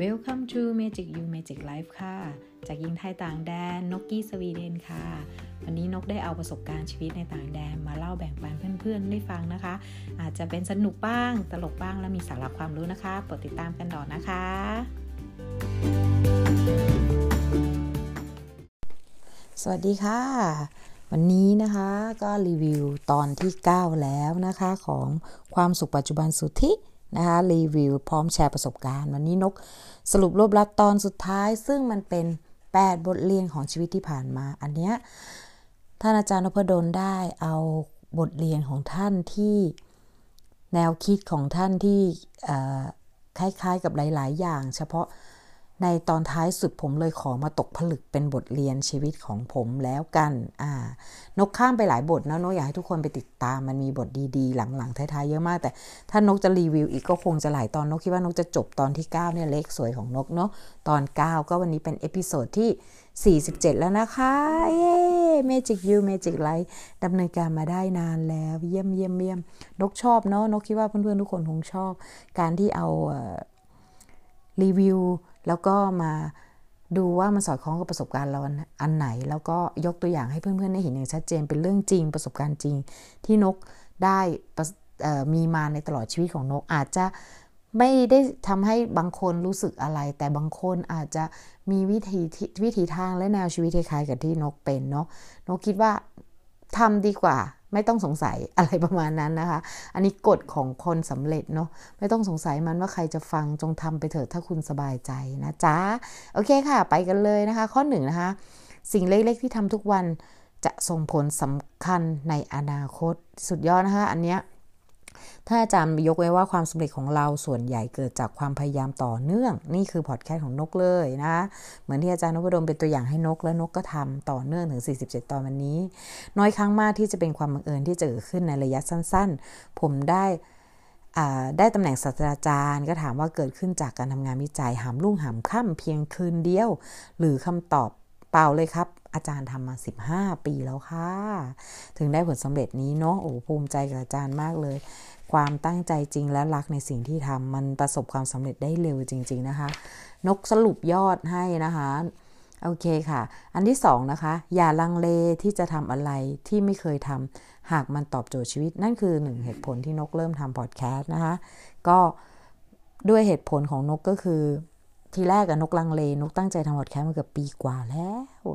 Welcome to Magic You Magic Life ค่ะ จากยิงไทยต่างแดนนกกี้สวีเดนค่ะ วันนี้นกได้เอาประสบการณ์ชีวิตในต่างแดนมาเล่าแบ่งปันเพื่อนๆได้ฟังนะคะ อาจจะเป็นสนุกบ้าง ตลกบ้างและมีสาระความรู้นะคะโปรดติดตามกันต่อนะคะ สวัสดีค่ะ วันนี้นะคะก็รีวิวตอนที่ 9 แล้วนะคะของความสุขปัจจุบันสุทธิ นะคะรีวิวพร้อมแชร์ประสบการณ์ วันนี้นกสรุปรวบลัดตอนสุดท้าย ซึ่งมันเป็น 8 บทเรียนของชีวิตที่ผ่านมา อันเนี้ยท่านอาจารย์นพดลได้เอาบทเรียนของท่านที่แนวคิดของท่านที่คล้ายๆกับหลาย ๆ อย่าง เฉพาะ ในตอนท้ายสุดผมเลยขอมาตกผลึกเป็นบทเรียนชีวิตของผมแล้วกันอ่านกข้ามไปหลายบทนะนกอยากให้ทุกคนไปติดตามมันมีบทดีๆ หลังๆท้ายๆเยอะมาก แต่ถ้านกจะรีวิวอีกก็คงจะหลายตอนนกคิดว่านกจะจบตอนที่ 9 เนี่ยเลขสวยของนกเนาะตอน 9 ก็วันนี้เป็น episode ที่ 47 แล้วนะคะ เย้ Magic You Magic Life ดำเนินการมาได้นานแล้วเยี่ยมเยี่ยมเยี่ยมนกชอบเนาะนกคิดว่าเพื่อนๆทุกคนคงชอบ การที่เอารีวิว แล้วก็มาดูว่ามันสอดคล้องกับประสบการณ์เราอันไหน แล้วก็ยกตัวอย่างให้เพื่อนๆได้เห็นอย่างชัดเจนเป็นเรื่องจริงประสบการณ์จริง ที่นกได้มีมาในตลอดชีวิตของนกอาจจะไม่ได้ทำให้บางคนรู้สึกอะไร แต่บางคนอาจจะมีวิธีวิธีทางและแนวชีวิตคล้ายๆกับที่นกเป็นเนาะนกคิดว่าทำดีกว่า ไม่ต้องสงสัยอะไรประมาณนั้นนะคะ อันนี้กฎของคนสำเร็จเนาะไม่ต้องสงสัยมันว่าใครจะฟังจงทำไปเถิดถ้าคุณสบายใจนะจ๊ะโอเคค่ะ ไปกันเลยนะคะ ข้อหนึ่งนะคะ สิ่งเล็กๆที่ทำทุกวันจะส่งผลสำคัญในอนาคตสุดยอดนะคะ อันเนี้ย ถ้าอาจารย์ยกไว้ว่าความสำเร็จของเราส่วนใหญ่เกิดจากความพยายามต่อเนื่อง นี่คือพอดแคสต์ของนกเลยนะเหมือนที่อาจารย์นพดลเป็นตัวอย่างให้นกและนกก็ทำต่อเนื่องถึง 47 ตอนวันนี้ น้อยครั้งมากที่จะเป็นความบังเอิญที่จะเกิดขึ้นในระยะสั้น ๆ ผมได้ได้ตำแหน่งศาสตราจารย์ก็ถามว่าเกิดขึ้นจากการทำงานวิจัยหามรุ่งหามค่ำเพียงคืนเดียว หรือคำตอบเปล่าเลยครับ อาจารย์ทำมา 15 ปีแล้วค่ะ ถึงได้ผลสำเร็จนี้เนาะโอ้ภูมิใจกับอาจารย์มากเลย ความตั้งใจจริงและรักในสิ่งที่ทำมันประสบความสำเร็จได้เร็วจริง ๆ นะคะ นกสรุปยอดให้นะคะโอเคค่ะ อันที่สองนะคะ อย่าลังเลที่จะทำอะไรที่ไม่เคยทำหากมันตอบโจทย์ชีวิต นั่นคือหนึ่งเหตุผลที่นกเริ่มทำพอดแคสต์นะคะ ก็ด้วยเหตุผลของนกก็คือ ทีแรกอะนกลังเล นกตั้งใจทำพอดแคสต์มาเกือบปีกว่าแล้ว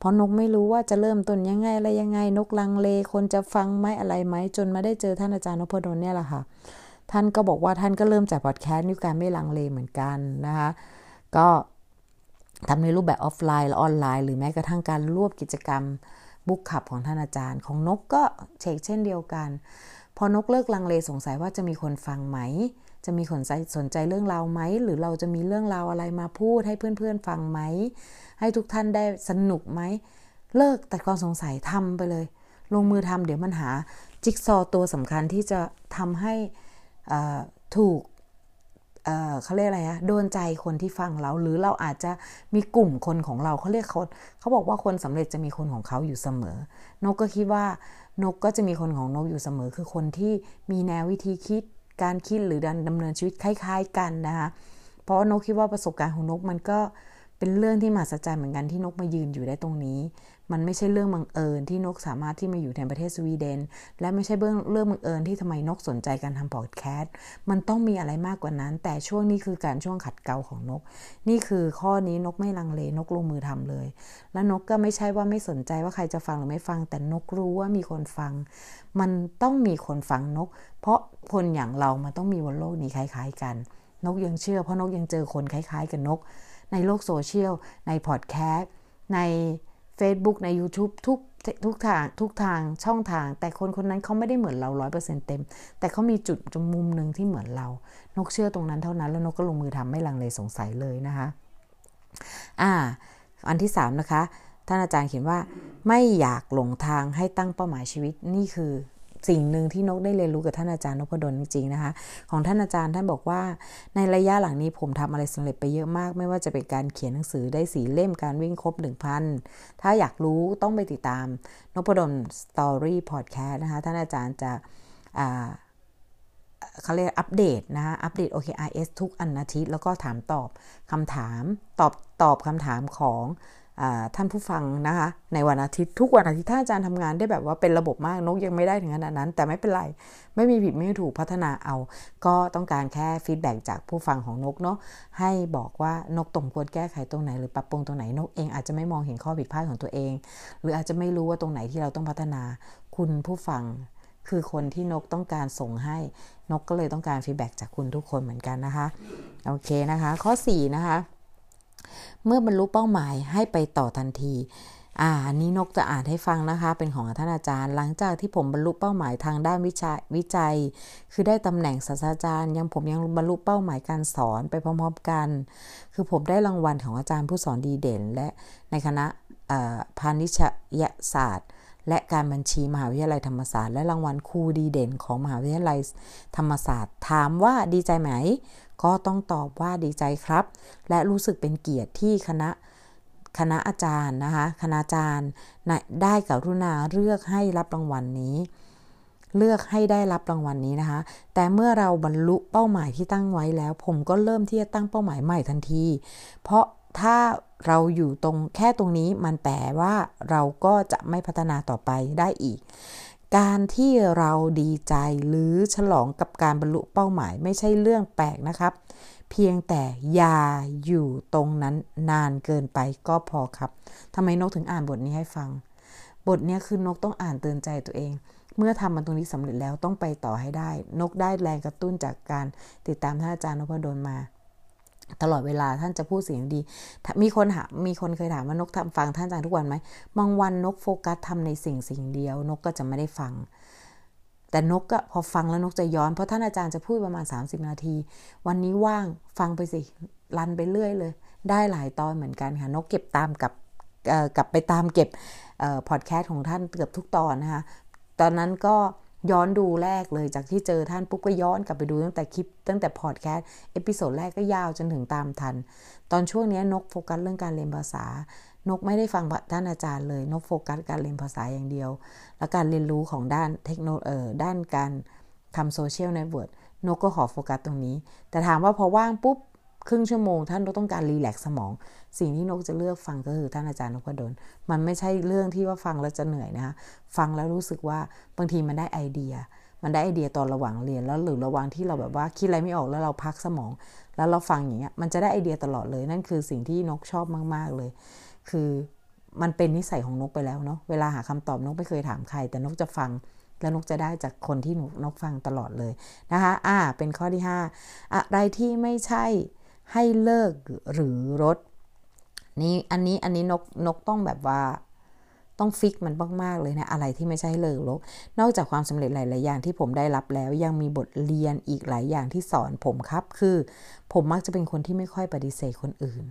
เพราะนกไม่รู้ว่าจะเริ่มต้นยังไงอะไรยังไง นกลังเลคนจะฟังไหมอะไรไหมจนมาได้เจอท่านอาจารย์นพดลเนี่ยแหละค่ะ ท่านก็บอกว่าท่านก็เริ่มจากพอดแคสต์ด้วยการไม่ลังเลเหมือนกันนะคะ ก็ทำในรูปแบบออฟไลน์และออนไลน์ หรือแม้กระทั่งการรวบกิจกรรมบุ๊กขับของท่านอาจารย์ของนกก็เช็กเช่นเดียวกัน พอนกเลิกลังเลสงสัยว่าจะมีคนฟังไหม จะมีคนสนใจเรื่องราวไหม หรือเราจะมีเรื่องราวอะไรมาพูดให้เพื่อนๆฟังไหม ให้ทุกท่านได้สนุกไหม เลิกแต่ความสงสัยทำไปเลย ลงมือทำเดี๋ยวมันหา จิ๊กซอตัวสำคัญที่จะทำให้ถูกเเขาเรียกอะไรอะโดนใจคนที่ฟังเรา หรือเราอาจจะมีกลุ่มคนของเราเขาเรียกเขาเขาบอกว่าคนสำเร็จจะมีคนของเขาอยู่เสมอ นกก็คิดว่านกก็จะมีคนของนกอยู่เสมอ คือคนที่มีแนววิธีคิดการคิดหรือการดำเนินชีวิตคล้าย ๆ กันนะคะเพราะนกคิดว่าประสบการณ์ของนกมันก็ เป็นเรื่องที่มหัศจรรย์เหมือนกันที่นกมายืนอยู่ได้ตรงนี้ มันไม่ใช่เรื่องบังเอิญที่นกสามารถที่มาอยู่ในประเทศสวีเดน และไม่ใช่เรื่องเรื่องบังเอิญที่ทำไมนกสนใจการทำพอดแคสต์ มันต้องมีอะไรมากกว่านั้น แต่ช่วงนี้คือการช่วงขัดเกลาของนก นี่คือข้อนี้นกไม่ลังเลนกลงมือทำเลย และนกก็ไม่ใช่ว่าไม่สนใจว่าใครจะฟังหรือไม่ฟัง แต่นกรู้ว่ามีคนฟัง มันต้องมีคนฟังนก เพราะคนอย่างเรามันต้องมีบนโลกนี้คล้าย ๆ กัน นกยังเชื่อเพราะนกยังเจอคนคล้าย ๆ กับนก ในโลกโซเชียล ในพอดแคสต์ใน Facebook ใน YouTube ทุกทุกทางทุกทางช่องทาง แต่คนคนนั้นเขาไม่ได้เหมือนเราร้อยเปอร์เซ็นต์เต็ม แต่เขามีจุดจมุมหนึ่งที่เหมือนเรา นกเชื่อตรงนั้นเท่านั้น แล้วนกก็ลงมือทำไม่ลังเลสงสัยเลยนะคะอ่าอันที่ 3 นะคะ ท่านอาจารย์เขียนว่า ไม่อยากหลงทางให้ตั้งเป้าหมายชีวิตนี่คือ สิ่งหนึ่งที่นกได้เรียนรู้กับท่านอาจารย์นพดลจริงๆนะคะ ของท่านอาจารย์ท่านบอกว่า ในระยะหลังนี้ผมทำอะไรสำเร็จไปเยอะมาก ไม่ว่าจะเป็นการเขียนหนังสือได้สีเล่มการวิ่งครบ 1,000 ถ้าอยากรู้ต้องไปติดตามนพดล Story Podcast นะคะ ท่านอาจารย์จะเขาเรียกอัปเดตนะอัปเดต OKRs ทุกอันอาทิตย์แล้วก็ถามตอบคำถามตอบตอบคำถามของ ท่านผู้ฟังนะคะ ในวันอาทิตย์ทุกวันอาทิตย์ถ้าอาจารย์ทำงานได้แบบว่าเป็นระบบมากนกยังไม่ได้ถึงขนาดนั้น แต่ไม่เป็นไร ไม่มีผิดไม่ถูกพัฒนาเอา ก็ต้องการแค่ feedback จากผู้ฟังของนกเนาะให้บอกว่านกตรงควรแก้ไขตรงไหนหรือปรับปรุงตรงไหนนกเองอาจจะไม่มองเห็นข้อผิดพลาดของตัวเอง หรืออาจจะไม่รู้ว่าตรงไหนที่เราต้องพัฒนา คุณผู้ฟังคือคนที่นกต้องการส่งให้นกก็เลยต้องการฟีดแบ็จากคุณทุกคนเหมือนกันนะคะโอเคนะคะ ข้อ4นะคะ เมื่อบรรลุเป้าหมายให้ไปต่อทันทีอ่าอันนี้นกจะอ่านให้ฟังนะคะ เป็นของท่านอาจารย์ หลังจากที่ผมบรรลุเป้าหมายทางด้านวิจัยวิจัย คือได้ตำแหน่งศาสตราจารย์ยังผมยังบรรลุเป้าหมายการสอนไปพร้อมๆกัน คือผมได้รางวัลของอาจารย์ผู้สอนดีเด่น และในคณะพาณิชยศาสตร์ และการบัญชีมหาวิทยาลัยธรรมศาสตร์และรางวัลครูดีเด่น ของมหาวิทยาลัยธรรมศาสตร์ ถามว่าดีใจไหม ก็ต้องตอบว่าดีใจครับ และรู้สึกเป็นเกียรติที่คณะคณะอาจารย์นะคะคณาจารย์ได้กรุณาเลือกให้รับรางวัลนนี้ เลือกให้ได้รับรางวัลนนี้นะคะ แต่เมื่อเราบรรลุเป้าหมายที่ตั้งไว้แล้ว ผมก็เริ่มที่จะตั้งเป้าหมายใหม่ทันที เพราะถ้าเราอยู่ตรงแค่ตรงนี้มันแปลว่าเราก็จะไม่พัฒนาต่อไปได้อีก การที่เราดีใจหรือฉลองกับการบรรลุเป้าหมายไม่ใช่เรื่องแปลกนะครับ เพียงแต่อย่าอยู่ตรงนั้นนานเกินไปก็พอครับทำไมนกถึงอ่านบทนี้ให้ฟัง บทนี้คือนกต้องอ่านเตือนใจตัวเอง เมื่อทำมันตรงนี้สำเร็จแล้วต้องไปต่อให้ได้ นกได้แรงกระตุ้นจากการติดตามท่านอาจารย์นพดลมา ตลอดเวลาท่านจะพูดเสียงดี มีคนถามมีคนเคยถามว่านกทำฟังท่านอาจารย์ทุกวันไหมบางวันนกโฟกัสทำในสิ่งสิ่งเดียวนกก็จะไม่ได้ฟัง แต่นกก็พอฟังแล้วนกจะย้อนเพราะท่านอาจารย์จะพูดประมาณ 30 นาที วันนี้ว่างฟังไปสิรันไปเรื่อยเลย ได้หลายตอนเหมือนกันค่ะนกเก็บตามกับกลับไปตามเก็บพอดแคสต์ของท่านเกือบทุกตอนนะคะตอนนั้นก็ ย้อนดูแรกเลยจากที่เจอท่านปุ๊บก็ย้อนกลับไปดูตั้งแต่คลิปตั้งแต่พอดแคสต์ episode แรกก็ยาวจนถึงตามทัน ตอนช่วงนี้นกโฟกัสเรื่องการเรียนภาษา นกไม่ได้ฟังท่านอาจารย์เลยนกโฟกัสการเรียนภาษาอย่างเดียว และการเรียนรู้ของด้านเทคโนโลยีด้านการทำโซเชียลเน็ตเวิร์กนกก็ขอโฟกัสตรงนี้ แต่ถามว่าพอว่างปุ๊บ ครึ่งชั่วโมงท่านต้องการ relax สมอง สิ่งที่นกจะเลือกฟังก็คือท่านอาจารย์นพดลมันไม่ใช่เรื่องที่ว่าฟังแล้วจะเหนื่อยนะคะฟังแล้วรู้สึกว่าบางทีมันได้ไอเดีย มันได้ไอเดียตอนระหว่างเรียนแล้วหรือระหว่างที่เราแบบว่าคิดอะไรไม่ออกแล้วเราพักสมอง แล้วเราฟังอย่างเงี้ยมันจะได้ไอเดียตลอดเลยนั่นคือสิ่งที่นกชอบมาก ๆเลย คือมันเป็นนิสัยของนกไปแล้วเนาะเวลาหาคำตอบนกไม่เคยถามใคร แต่นกจะฟังแล้วนกจะได้จากคนที่นกนกฟังตลอดเลยนะคะอ่าเป็นข้อที่ 5 อะไรที่ไม่ใช่ ให้เลิกหรือลดนี่อันนี้อันนี้นกนกต้องแบบว่าต้องฟิกมันมากๆเลยนะ อะไรที่ไม่ใช่เลิกลบนอกจากความสำเร็จหลาย ๆ อย่างที่ผมได้รับแล้วยังมีบทเรียนอีกหลายอย่างที่สอนผมครับ คือ ผมมักจะเป็นคนที่ไม่ค่อยปฏิเสธคนอื่น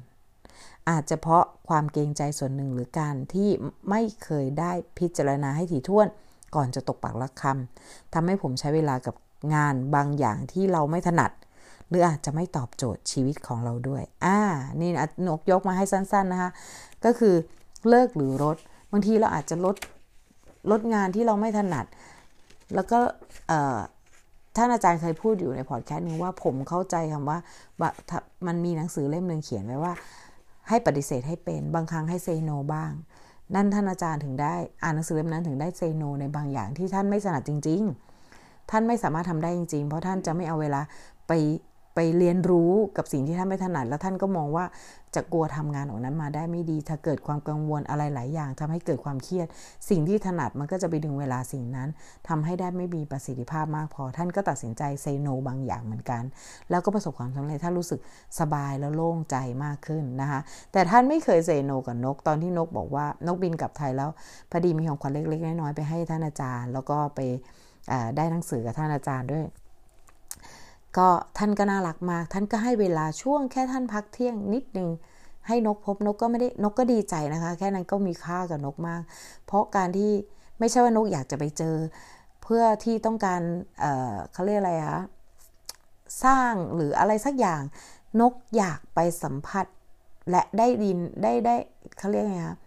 อาจจะเพราะความเกรงใจส่วนหนึ่งหรือการที่ไม่เคยได้พิจารณาให้ถี่ถ้วน ก่อนจะตกปากรักคำทำให้ผมใช้เวลากับงานบางอย่างที่เราไม่ถนัด หรืออาจจะไม่ตอบโจทย์ชีวิตของเราด้วย อ่า นี่นกยกมาให้สั้น ๆนะคะ ก็คือเลิกหรือลด บางทีเราอาจจะลดลดงานที่เราไม่ถนัด แล้วก็ท่านอาจารย์เคยพูดอยู่ในพอดแคสต์นึงว่าผมเข้าใจคำว่าว่า มันมีหนังสือเล่มหนึ่งเขียนไว้ว่า ให้ปฏิเสธให้เป็นบางครั้งให้เซโนบ้าง นั่นท่านอาจารย์ถึงได้อ่านหนังสือเล่มนั้นถึงได้เซโนในบางอย่างที่ท่านไม่ถนัดจริง ๆ ท่านไม่สามารถทำได้จริง ๆ เพราะท่านจะไม่เอาเวลาไป ไปเรียนรู้กับสิ่งที่ท่านไม่ถนัด แล้วท่านก็มองว่าจะกลัวทำงานของนั้นมาได้ไม่ดี ถ้าเกิดความกังวลอะไรหลายอย่างทำให้เกิดความเครียด สิ่งที่ถนัดมันก็จะไปดึงเวลาสิ่งนั้นทำให้ได้ไม่มีประสิทธิภาพมากพอ ท่านก็ตัดสินใจเซโนบางอย่างเหมือนกัน แล้วก็ประสบความสำเร็จท่านรู้สึกสบายแล้วโล่งใจมากขึ้นนะคะแต่ท่านไม่เคยเซโนกับนกตอนที่นกบอกว่านกบินกลับไทยแล้วพอดีมีของขวัญเล็กๆน้อยๆไปให้ท่านอาจารย์ แล้วก็ไปได้หนังสือกับท่านอาจารย์ด้วย ก็ท่านก็น่ารักมาก ท่านก็ให้เวลาช่วงแค่ท่านพักเที่ยงนิดนึงให้นกพบนกก็ไม่ได้นกก็ดีใจนะคะ แค่นั้นก็มีค่ากับนกมาก เพราะการที่ไม่ใช่ว่านกอยากจะไปเจอ เพื่อที่ต้องการเเขาเรียกอะไรคะสร้างหรืออะไรสักอย่าง นกอยากไปสัมผัสและได้ดินได้ได้เขาเรียกไงคะ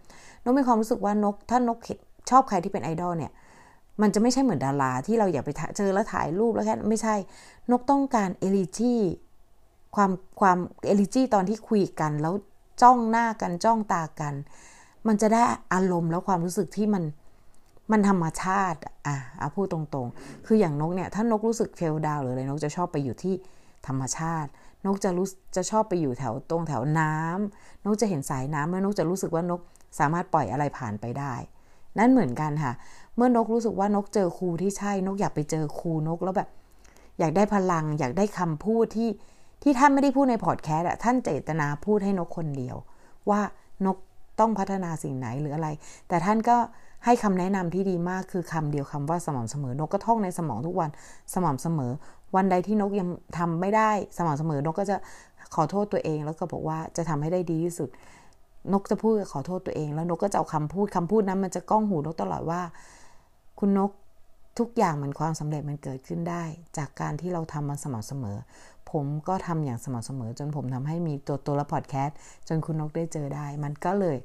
นกมีความรู้สึกว่านกถ้านกชอบใครที่เป็นไอดอลเนี่ย มันจะไม่ใช่เหมือนดาราที่เราอยากไปเจอแล้วถ่ายรูปแล้วแค่ไม่ใช่ นกต้องการเอลิจีความความเอลิจีตอนที่คุยกัน แล้วจ้องหน้ากันจ้องตากัน มันจะได้อารมณ์แล้วความรู้สึกที่มันมันธรรมชาติอะเอาพูดตรงๆ คืออย่างนกเนี่ย ถ้านกรู้สึกเฟลดาวหรืออะไรนกจะชอบไปอยู่ที่ธรรมชาติ นกจะรู้จะชอบไปอยู่แถวตรงแถวน้ำนกจะเห็นสายน้ำแล้วนกจะรู้สึกว่านกสามารถปล่อยอะไรผ่านไปได้ นั่นเหมือนกันค่ะ เมื่อนกรู้สึกว่านกเจอครูที่ใช่ นกอยากไปเจอครูนกแล้วแบบ อยากได้พลัง อยากได้คำพูดที่ที่ท่านไม่ได้พูดในพอดแคสต์อะท่านเจตนาพูดให้นกคนเดียว ว่านกต้องพัฒนาสิ่งไหนหรืออะไร แต่ท่านก็ให้คำแนะนำที่ดีมากคือคำเดียวคำว่าสม่ำเสมอนกก็ท่องในสมองทุกวันสม่ำเสมอ วันใดที่นกยังทำไม่ได้สม่ำเสมอนกก็จะขอโทษตัวเอง แล้วก็บอกว่าจะทำให้ได้ดีที่สุด นกจะพูดขอโทษตัวเอง แล้วนกก็จะเอาคำพูดคำพูดนั้นมันจะก้องหูนกตลอดว่า คุณนกทุกอย่างมันความสำเร็จมันเกิดขึ้นได้ จากการที่เราทำมันสม่ำเสมอ ผมก็ทำอย่างสม่ำเสมอ จนผมทำให้มีตัวตัวละพอดแคสต์จนคุณนกได้เจอได้ มันก็เลย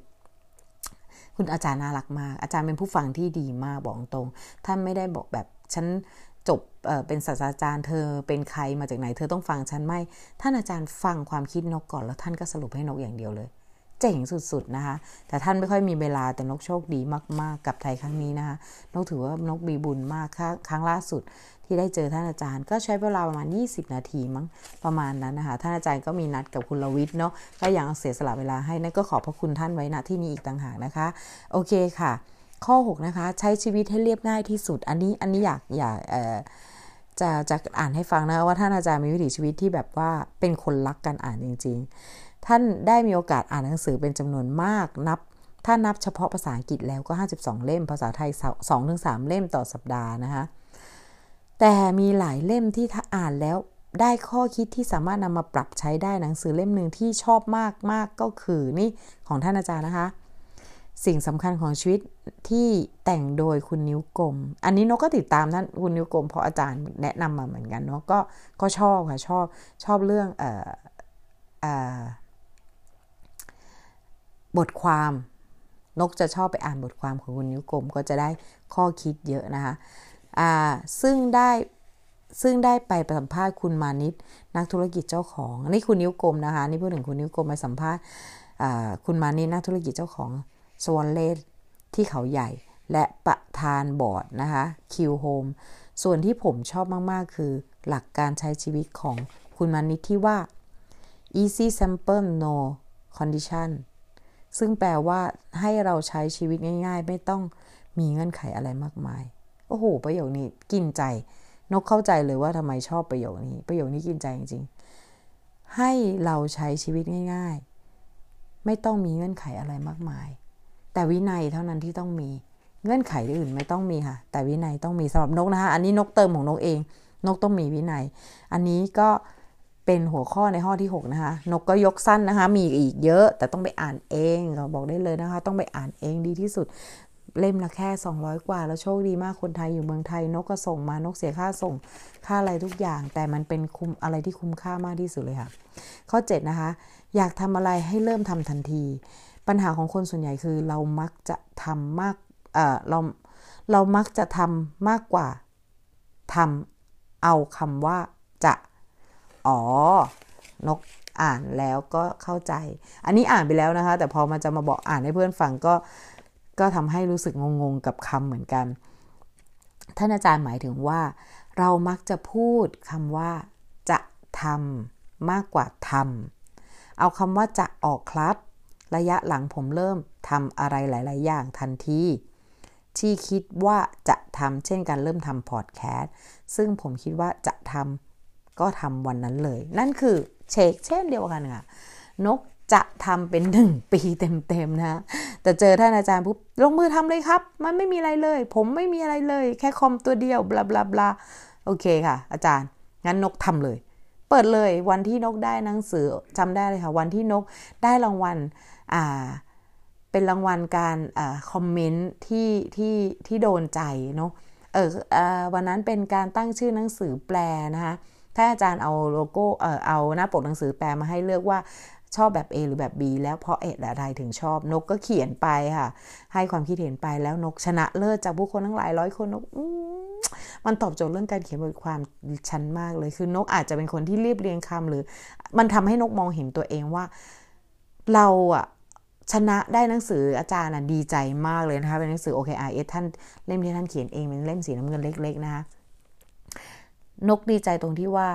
คุณอาจารย์น่ารักมาก อาจารย์เป็นผู้ฟังที่ดีมากบอกตรง ท่านไม่ได้บอกแบบฉันจบเเป็นศาสตราจารย์เธอเป็นใครมาจากไหน เธอต้องฟังฉันไม่ ท่านอาจารย์ฟังความคิดนกก่อนแล้วท่านก็สรุปให้นกอย่างเดียวเลย เจ๋งสุดๆนะคะ แต่ท่านไม่ค่อยมีเวลาแต่นกโชคดีมากๆ กับไทยครั้งนี้นะคะ นกถือว่านกมีบุญมากครั้งล่าสุดที่ได้เจอท่านอาจารย์ ก็ใช้เวลาประมาณ 20 นาทีมั้งประมาณนั้นนะคะ ท่านอาจารย์ก็มีนัดกับคุณลวิทย์เนาะก็ยังเสียสละเวลาให้นั่นก็ขอบพระคุณท่านไว้ณที่นี้อีกต่างหากนะคะ โอเคค่ะ ข้อ 6 นะคะ ใช้ชีวิตให้เรียบง่ายที่สุด อันนี้อันนี้อยากอยากเอ่อจะจะอ่านให้ฟังนะว่าท่านอาจารย์มีวิถีชีวิตที่แบบว่าเป็นคนรักการอ่านจริง ๆ ท่านได้มีโอกาสอ่านหนังสือเป็นจำนวนมากนับ ถ้านับเฉพาะภาษาอังกฤษแล้วก็ 52 เล่ม ภาษาไทย 2-3 เล่มต่อสัปดาห์นะคะ แต่มีหลายเล่มที่ถ้าอ่านแล้วได้ข้อคิดที่สามารถนำมาปรับใช้ได้หนังสือเล่มหนึ่งที่ชอบมากมากก็คือนี่ของท่านอาจารย์นะคะ สิ่งสำคัญของชีวิตที่แต่งโดยคุณนิ้วกลม อันนี้นกก็ติดตามท่านคุณนิ้วกลมเพราะอาจารย์แนะนำมาเหมือนกันเนาะก็ก็ชอบค่ะชอบชอบเรื่องเอ่อเอ่อ บทความ นกจะชอบไปอ่านบทความของคุณนิ้วกลมก็จะได้ข้อคิดเยอะนะคะซึ่งได้ซึ่งได้ไปสัมภาษณ์คุณมานิตนักธุรกิจเจ้าของนนี้คุณนิ้วกลมนะคะนี่พูดถึงคุณนิ้วกลมไปสัมภาษณ์คุณมานิตนักธุรกิจเจ้าของ Swan Lake ที่เขาใหญ่ และประธานบอร์ดนะคะ Q Home ส่วนที่ผมชอบมาก ๆ คือหลักการใช้ชีวิตของคุณมานิตที่ว่า easy simple no condition ซึ่งแปลว่าให้เราใช้ชีวิตง่าย ๆ ไม่ต้องมีเงื่อนไขอะไรมากมาย โอ้โห ประโยคนี้กินใจ นกเข้าใจเลยว่าทำไมชอบประโยคนี้ ประโยคนี้กินใจจริงๆ ให้เราใช้ชีวิตง่าย ๆ ไม่ต้องมีเงื่อนไขอะไรมากมาย แต่วินัยเท่านั้นที่ต้องมี เงื่อนไขอื่นไม่ต้องมีค่ะ แต่วินัยต้องมีสำหรับนกนะคะ อันนี้นกเติมของนกเอง นกต้องมีวินัย อันนี้ก็ เป็นหัวข้อในข้อที่ 6 นะคะ นกก็ยกสั้นนะคะ มีอีกเยอะ แต่ต้องไปอ่านเองเราบอกได้เลยนะคะ ต้องไปอ่านเองดีที่สุดเล่มละแค่ 200 กว่า แล้วโชคดีมากคนไทยอยู่เมืองไทย นกก็ส่งมานกเสียค่าส่งค่าอะไรทุกอย่าง แต่มันเป็นคุ้มอะไรที่คุ้มค่ามากที่สุดเลยค่ะ ข้อ 7 นะคะ อยากทำอะไรให้เริ่มทำทันที ปัญหาของคนส่วนใหญ่คือเรามักจะทำมากเออเราเรามักจะทำมากกว่าทำเอาคำว่าจะ อ๋อนกอ่านแล้วก็เข้าใจ อันนี้อ่านไปแล้วนะคะ แต่พอมาจะมาบอกอ่านให้เพื่อนฟังก็ก็ทำให้รู้สึกงงๆกับคำเหมือนกัน ท่านอาจารย์หมายถึงว่า เรามักจะพูดคำว่า จะทำมากกว่าทำเอาคำว่าจะออกครับ ระยะหลังผมเริ่มทำอะไรหลาย ๆ อย่างทันทีที่คิดว่าจะทำเช่นการเริ่มทำพอดแคสต์ซึ่งผมคิดว่าจะทำ ก็ทำวันนั้นเลย นั่นคือเชคเช่นเดียวกันค่ะ นกจะทำเป็นหนึ่งปีเต็มๆนะ แต่เจอท่านอาจารย์ปุ๊บลงมือทำเลยครับ มันไม่มีอะไรเลย ผมไม่มีอะไรเลย แค่คอมตัวเดียวบลาบลาบลาโอเคค่ะ อาจารย์ งั้นนกทำเลย เปิดเลยวันที่นกได้หนังสือจำได้เลยค่ะ วันที่นกได้รางวัลอ่าเป็นรางวัลการอ่าคอมเมนต์ที่ที่ที่โดนใจเนาะเออวันนั้นเป็นการตั้งชื่อหนังสือแปลนะคะ ถ้าอาจารย์เอาโลโก้เออเอาหน้าปกหนังสือแปลมาให้เลือกว่าชอบแบบ A หรือแบบ B แล้วเพราะเอ็ดอะไรถึงชอบ นกก็เขียนไปค่ะ ให้ความคิดเห็นไปแล้วนกชนะเลิศจากผู้คนทั้งหลายร้อยคนนกมันตอบโจทย์เรื่องการเขียนบทความชั้นมากเลยคือนกอาจจะเป็นคนที่เรียบเรียงคำหรือ มันทำให้นกมองเห็นตัวเองว่า เราอะชนะได้หนังสืออาจารย์ดีใจมากเลยนะคะเป็นหนังสือ OKRS ท่านเล่มที่ท่านเขียนเองเป็นเล่มสีน้ำเงินเล็ก ๆ นะคะ นกดีใจตรงที่ว่า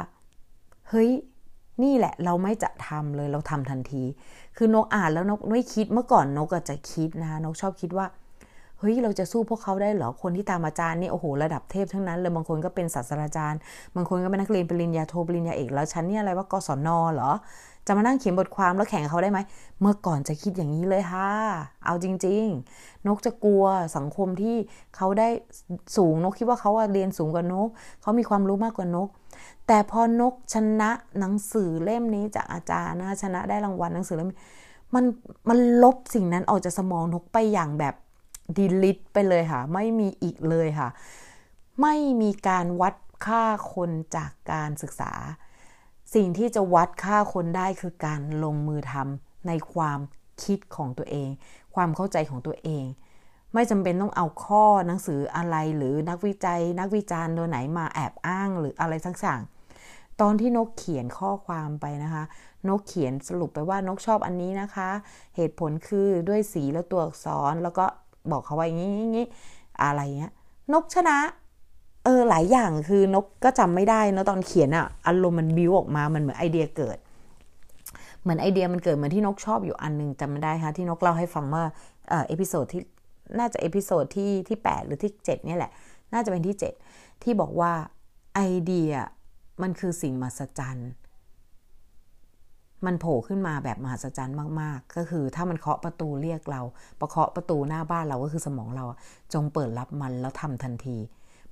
เฮ้ย นี่แหละ เราไม่จะทำเลยเราทำทันที คือนกอ่านแล้วนกไม่คิดเมื่อก่อนนกก็จะคิดนะคะนกชอบคิดว่า เฮ้ย เราจะสู้พวกเขาได้เหรอ คนที่ตามอาจารย์นี่โอ้โหระดับเทพทั้งนั้นเลยบางคนก็เป็นศาสตราจารย์ บางคนก็เป็นนักเรียนปริญญาโทปริญญาเอกแล้วฉันเนี่ยอะไรว่ากศนเหรอ จะมานั่งเขียนบทความแล้วแข่งเขาได้ไหม เมื่อก่อนจะคิดอย่างนี้เลยค่ะ เอาจริง ๆ นกจะกลัวสังคมที่เขาได้สูงนกคิดว่าเขาเรียนสูงกว่านก เขามีความรู้มากกว่านก แต่พอนกชนะหนังสือเล่มนี้จากอาจารย์นะชนะได้รางวัลหนังสือเล่มมันมันลบสิ่งนั้นออกจากสมองนกไปอย่างแบบดีลิทไปเลยค่ะ ไม่มีอีกเลยค่ะ ไม่มีการวัดค่าคนจากการศึกษา สิ่งที่จะวัดค่าคนได้คือการลงมือทำในความคิดของตัวเอง ความเข้าใจของตัวเอง ไม่จำเป็นต้องเอาข้อหนังสืออะไรหรือนักวิจัย นักวิจารณ์ตัวไหนมาแอบอ้างหรืออะไรทั้งสั่งตอนที่นกเขียนข้อความไปนะคะ นกเขียนสรุปไปว่านกชอบอันนี้นะคะ เหตุผลคือด้วยสีและตัวอักษรแล้วก็บอกเขาไว้อย่างนี้อะไรเงี้ยนกชนะ เออหลายอย่างคือนกก็จำไม่ได้นะตอนเขียนอะอารมณ์มันบิวออกมามันเหมือนไอเดียเกิด เหมือนไอเดียมันเกิดเหมือนที่นกชอบอยู่อันนึงจำไม่ได้ค่ะที่นกเล่าให้ฟังว่าเออ episode ที่น่าจะ episode ที่ที่ 8 หรือที่ 7 เนี่ยแหละ น่าจะเป็นที่ 7 ที่บอกว่าไอเดียมันคือสิ่งมหัศจรรย์ มันโผล่ขึ้นมาแบบมหัศจรรย์มากๆ ก็คือถ้ามันเคาะประตูเรียกเราประเคาะประตูหน้าบ้านเราก็คือสมองเราจงเปิดรับมันแล้วทำทันที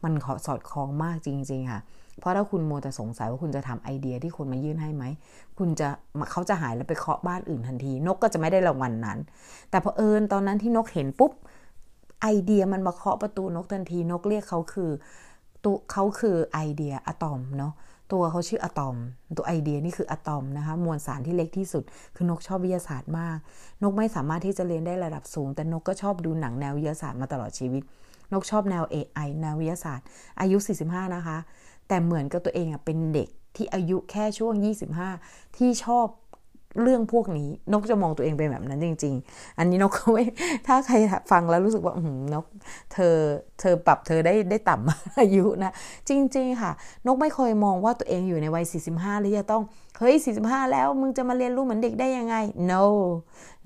มันขอสอดคล้องมากจริง ๆ ค่ะ เพราะถ้าคุณโมแต่สงสัยว่าคุณจะทำไอเดียที่คนมายื่นให้ไหม คุณจะเขาจะหายแล้วไปเคาะบ้านอื่นทันที นกก็จะไม่ได้รางวัลนนั้น แต่พอเอิญตอนนั้นที่นกเห็นปุ๊บไอเดียมันมาเคาะประตูนกทันทีนกเรียกเขาคือตัวเขาคือไอเดียอะตอมเนาะ ตัวเขาชื่ออะตอม ตัวไอเดียนี่คืออะตอมนะคะมวลสารที่เล็กที่สุด คือนกชอบวิทยาศาสตร์มาก นกไม่สามารถที่จะเรียนได้ระดับสูง แต่นกก็ชอบดูหนังแนววิทยาศาสตร์มาตลอดชีวิต นกชอบแนว AI แนววิทยาศาสตร์ อายุ 45 นะคะ แต่เหมือนกับตัวเองเป็นเด็กที่อายุแค่ช่วง 25 ที่ชอบ เรื่องพวกนี้นกจะมองตัวเองเป็นแบบนั้นจริง ๆ อันนี้นกเขาไม่ถ้าใครฟังแล้วรู้สึกว่าอืนกเธอเธอปรับเธอได้ได้ต่ำอายุนะ จริง ๆ ค่ะ นกไม่เคยมองว่าตัวเองอยู่ในวัย 45หรือจะต้องเฮ้ย 45 แล้วมึงจะมาเรียนรู้เหมือนเด็กได้ยังไง no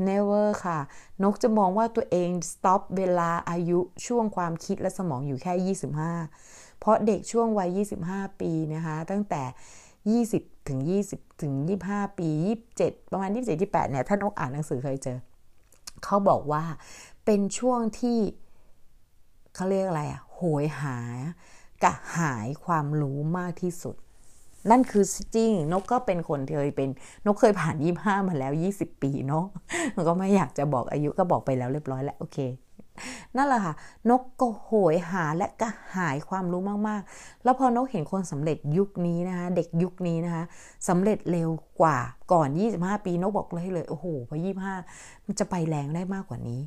never ค่ะ นกจะมองว่าตัวเอง stop เวลาอายุช่วงความคิดและสมองอยู่แค่ 25 เพราะเด็กช่วงวัย 25 ปีนะคะ ตั้งแต่ 20 ถึง 20 ถึง 25 ปี 27 ประมาณ 27 28เนี่ยท่านนกอ่านหนังสือเคยเจอ เขาบอกว่าเป็นช่วงที่เขาเรียกอะไรอะโหยหากระหายความรู้มากที่สุด นั่นคือจริง นกก็เป็นคนเคยเป็นนกเคยผ่านยี่ห้ามาแล้ว 20 ปีเนาะนก็ไม่อยากจะบอกอายุก็บอกไปแล้วเรียบร้อยแล้วโอเค นั่นแหละค่ะ นกก็โหยหาและกระหายความรู้มากๆ แล้วพอนกเห็นคนสำเร็จยุคนี้นะคะเด็กยุคนี้นะคะสำเร็จเร็วกว่าก่อน 25 ปีนกบอกเลยเลยโอ้โหพอ 25 มันจะไปแรงได้มากกว่านี้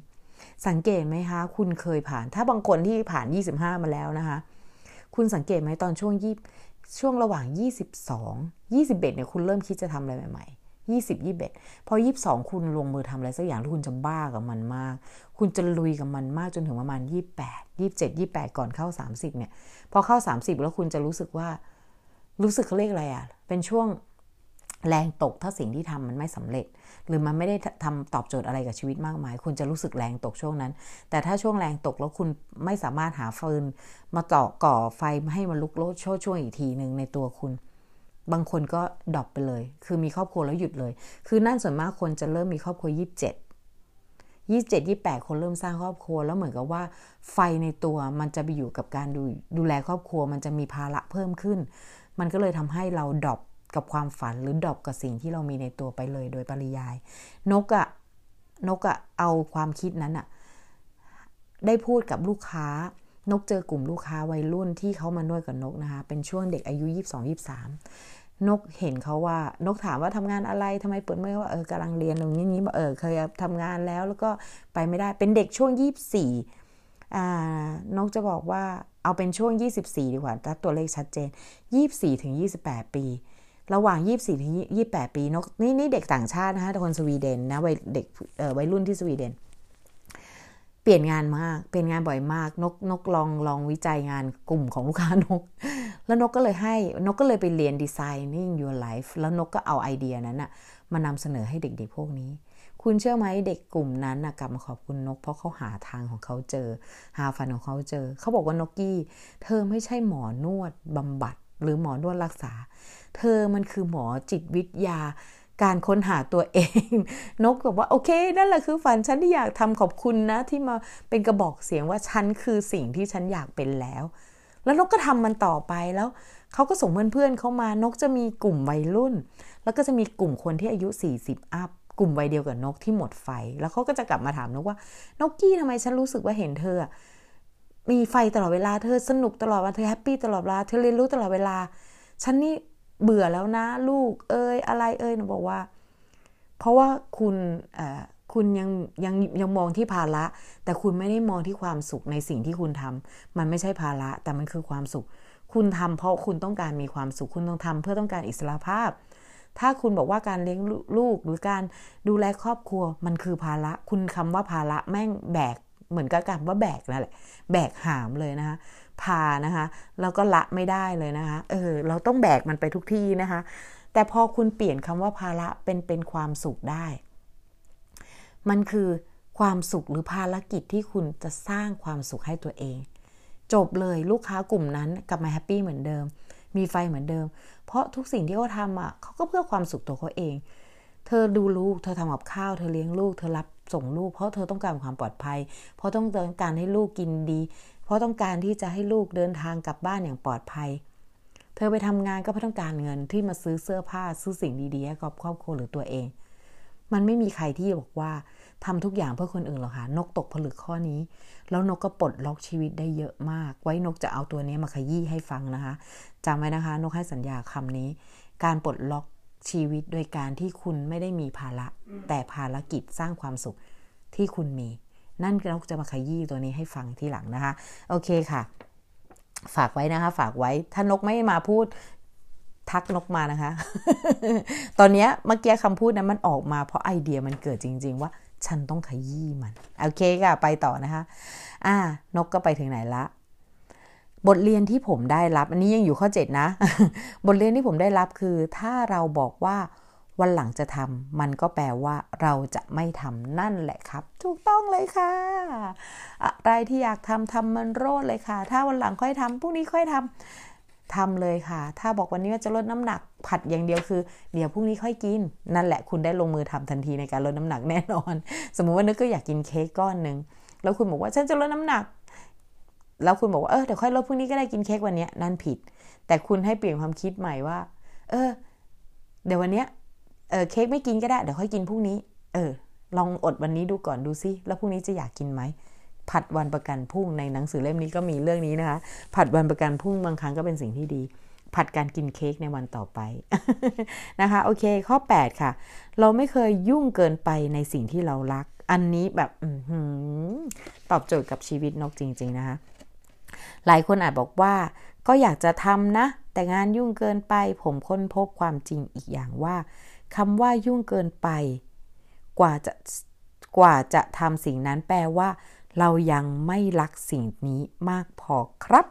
สังเกตไหมคะ คุณเคยผ่าน ถ้าบางคนที่ผ่าน 25 มาแล้วนะคะ คุณสังเกตไหมตอนช่วงยี่ช่วงระหว่าง 22 21เนี่ยคุณเริ่มคิดจะทำอะไรใหม่ๆ ยี่สิบยี่สิบเอ็ดพอยี่สิบสองคุณลงมือทำอะไรสักอย่างแล้วคุณจะบ้ากับมันมาก คุณจะลุยกับมันมากจนถึงประมาณยี่แปดยี่เจ็ดยี่แปดก่อนเข้าสามสิบเนี่ย พอเข้าสามสิบแล้วคุณจะรู้สึกว่ารู้สึกเขาเรียกอะไรอะ เป็นช่วงแรงตกถ้าสิ่งที่ทำมันไม่สำเร็จ หรือมันไม่ได้ทำตอบโจทย์อะไรกับชีวิตมากมาย คุณจะรู้สึกแรงตกช่วงนั้น แต่ถ้าช่วงแรงตกแล้วคุณไม่สามารถหาฟืนมาต่อก่อไฟให้มันลุกโลดช่วยอีกทีหนึ่งในตัวคุณ บางคนก็ drop ไปเลย คือมีครอบครัวแล้วหยุดเลย คือนั่นส่วนมากคนจะเริ่มมีครอบครัวยี่สิบเจ็ดยี่เจ็ดยี่แปดคนเริ่มสร้างครอบครัว แล้วเหมือนกับว่า ไฟในตัวมันจะไปอยู่กับการดูดูแลครอบครัว มันจะมีภาระเพิ่มขึ้น มันก็เลยทำให้เรา drop กับความฝันหรือ drop กับสิ่งที่เรามีในตัวไปเลยโดยปริยาย นกอะนกอะเอาความคิดนั้นอะได้พูดกับลูกค้านกเจอกลุ่มลูกค้าวัยรุ่นที่เขามานวดกับนกนะคะ เป็นช่วงเด็กอายุ 22 23 นกเห็นเขาว่า นกถามว่าทำงานอะไรทำไมเปิดไม่ว่าเออกำลังเรียนตรงนี้นี้เออเคยทำงานแล้วแล้วก็ไปไม่ได้เป็นเด็กช่วงยี่สี่นกจะบอกว่าเอาเป็นช่วง 24 ดีกว่าถ้าตัวเลขชัดเจน 24 ถึง 28 ปี ระหว่าง 24 ถึง 28 ปีนกนี่นี่เด็กต่างชาตินะคะคนสวีเดนนะวัยเด็กวัยรุ่นที่สวีเดน เปลี่ยนงานมาก เปลี่ยนงานบ่อยมาก นกนกลองลองวิจัยงานกลุ่มของลูกค้านก แล้วนกก็เลยให้นกก็เลยไปเรียน Designing Your Life แล้วนกก็เอาไอเดียนั้นอะมานำเสนอให้เด็กๆพวกนี้ คุณเชื่อไหมเด็กกลุ่มนั้นนะกลับมาขอบคุณนก เพราะเขาหาทางของเขาเจอ หาฟันของเขาเจอ เขาบอกว่านกกี้ เธอไม่ใช่หมอนวดบำบัด หรือหมอนวดรักษา เธอมันคือหมอจิตวิทยาการค้นหาตัวเอง นกบอกว่าโอเค นั่นแหละคือฝันฉันที่อยากทำขอบคุณนะ ที่มาเป็นกระบอกเสียงว่าฉันคือสิ่งที่ฉันอยากเป็นแล้ว แล้วนกก็ทำมันต่อไปแล้วเขาก็ส่งเพื่อนๆเขามานกจะมีกลุ่มวัยรุ่น แล้วก็จะมีกลุ่มคนที่อายุ 40 อัพกลุ่มวัยเดียวกับนกที่หมดไฟ แล้วเขาก็จะกลับมาถามนกว่านกกี้ทำไมฉันรู้สึกว่าเห็นเธอ มีไฟตลอดเวลาเธอสนุกตลอดเวันเธอแฮปปี้ตลอดเวลาเธอเรียนรู้ตลอดเวลา ฉันนี่เบื่อแล้วนะ ลูกเอ้ยอะไรเอ้ยนูบอกว่า เพราะว่าคุณ คุณยังยังยังมองที่ภาระ แต่คุณไม่ได้มองที่ความสุขในสิ่งที่คุณทำมันไม่ใช่ภาระ แต่มันคือความสุข คุณทำเพราะคุณต้องการมีความสุข คุณต้องทำเพื่อต้องการอิสระภาพ ถ้าคุณบอกว่าการเลี้ยงลูกหรือการดูแลครอบครัวมันคือภาระ คุณคำว่าภาระแม่งแบกเหมือนกับการว่าแบกนั่นแหละ แบกหามเลยนะคะพานะคะแล้วก็ละไม่ได้เลยนะคะ เออ เราต้องแบกมันไปทุกที่นะคะ แต่พอคุณเปลี่ยนคำว่าภาระเป็นเป็นความสุขได้ มันคือความสุขหรือภารกิจที่คุณจะสร้างความสุขให้ตัวเอง จบเลยลูกค้ากลุ่มนั้นกลับมาแฮปปี้เหมือนเดิม มีไฟเหมือนเดิม เพราะทุกสิ่งที่เขาทำอะเขาก็เพื่อความสุขตัวเขาเอง เธอดูลูก เธอทำกับข้าว เธอเลี้ยงลูก เธอรับส่งลูก เพราะเธอต้องการความปลอดภัย เพราะต้องการให้ลูกกินดี เพราะต้องการที่จะให้ลูกเดินทางกลับบ้านอย่างปลอดภัย เธอไปทำงานก็เพราะต้องการเงินที่มาซื้อเสื้อผ้าซื้อสิ่งดีๆให้กับครอบครัวหรือตัวเอง มันไม่มีใครที่บอกว่า ทำทุกอย่างเพื่อคนอื่นหรอกค่ะนกตกผลึกข้อนี้ แล้วนกก็ปลดล็อกชีวิตได้เยอะมาก ไว้นกจะเอาตัวนี้มาขยี้ให้ฟังนะคะจำไว้นะคะ นกให้สัญญาคำนี้ การปลดล็อกชีวิตโดยการที่คุณไม่ได้มีภาระ แต่ภารกิจสร้างความสุขที่คุณมี นั่นนกจะมาขยี้ตัวนี้ให้ฟังที่หลังนะคะ โอเคค่ะ ฝากไว้นะคะ ฝากไว้ถ้านกไม่มาพูดทักนกมานะคะ ตอนนี้เมื่อกี้คำพูดนั้นมันออกมาเพราะไอเดียมันเกิดจริง ๆ ว่า ฉันต้องขยี้มัน โอเคค่ะ ไปต่อนะคะ อ่านกก็ไปถึงไหนละ บทเรียนที่ผมได้รับ อันนี้ยังอยู่ข้อ 7 นะ บทเรียนที่ผมได้รับคือ ถ้าเราบอกว่าวันหลังจะทำมันก็แปลว่าเราจะไม่ทำนั่นแหละครับ ถูกต้องเลยค่ะอะไรที่อยากทำทำมันโรดเลยค่ะ ถ้าวันหลังค่อยทำพรุ่งนี้ค่อยทำ ทำเลยค่ะ ถ้าบอกวันนี้ว่าจะลดน้ำหนักผัดอย่างเดียวคือ เดี๋ยวพรุ่งนี้ค่อยกิน นั่นแหละคุณได้ลงมือทำทันทีในการลดน้ำหนักแน่นอน สมมุติว่านึกก็อยากกินเค้กก้อนหนึ่งแล้วคุณบอกว่าฉันจะลดน้ำหนัก แล้วคุณบอกว่าเออเดี๋ยวค่อยลดพรุ่งนี้ก็ได้กินเค้กวันนี้นั่นผิด แต่คุณให้เปลี่ยนความคิดใหม่ว่า เออ เดี๋ยววันนี้เออเค้กไม่กินก็ได้เดี๋ยวค่อยกินพรุ่งนี้ เออ ลองอดวันนี้ดูก่อนดูซิแล้วพรุ่งนี้จะอยากกินไหม ผัดวันประกันพรุ่งในหนังสือเล่มนี้ก็มีเรื่องนี้นะคะ ผัดวันประกันพรุ่งบางครั้งก็เป็นสิ่งที่ดี ผัดการกินเค้กในวันต่อไปนะคะโอเคข้อ 8 ค่ะ เราไม่เคยยุ่งเกินไปในสิ่งที่เรารัก อันนี้แบบตอบโจทย์กับชีวิตนกจริง ๆ นะคะ หลายคนอาจบอกว่าก็อยากจะทำนะ แต่งานยุ่งเกินไป ผมค้นพบความจริงอีกอย่างว่าคำว่ายุ่งเกินไป กว่าจะกว่าจะทำสิ่งนั้นแปลว่า เรายังไม่รักสิ่งนี้มากพอครับ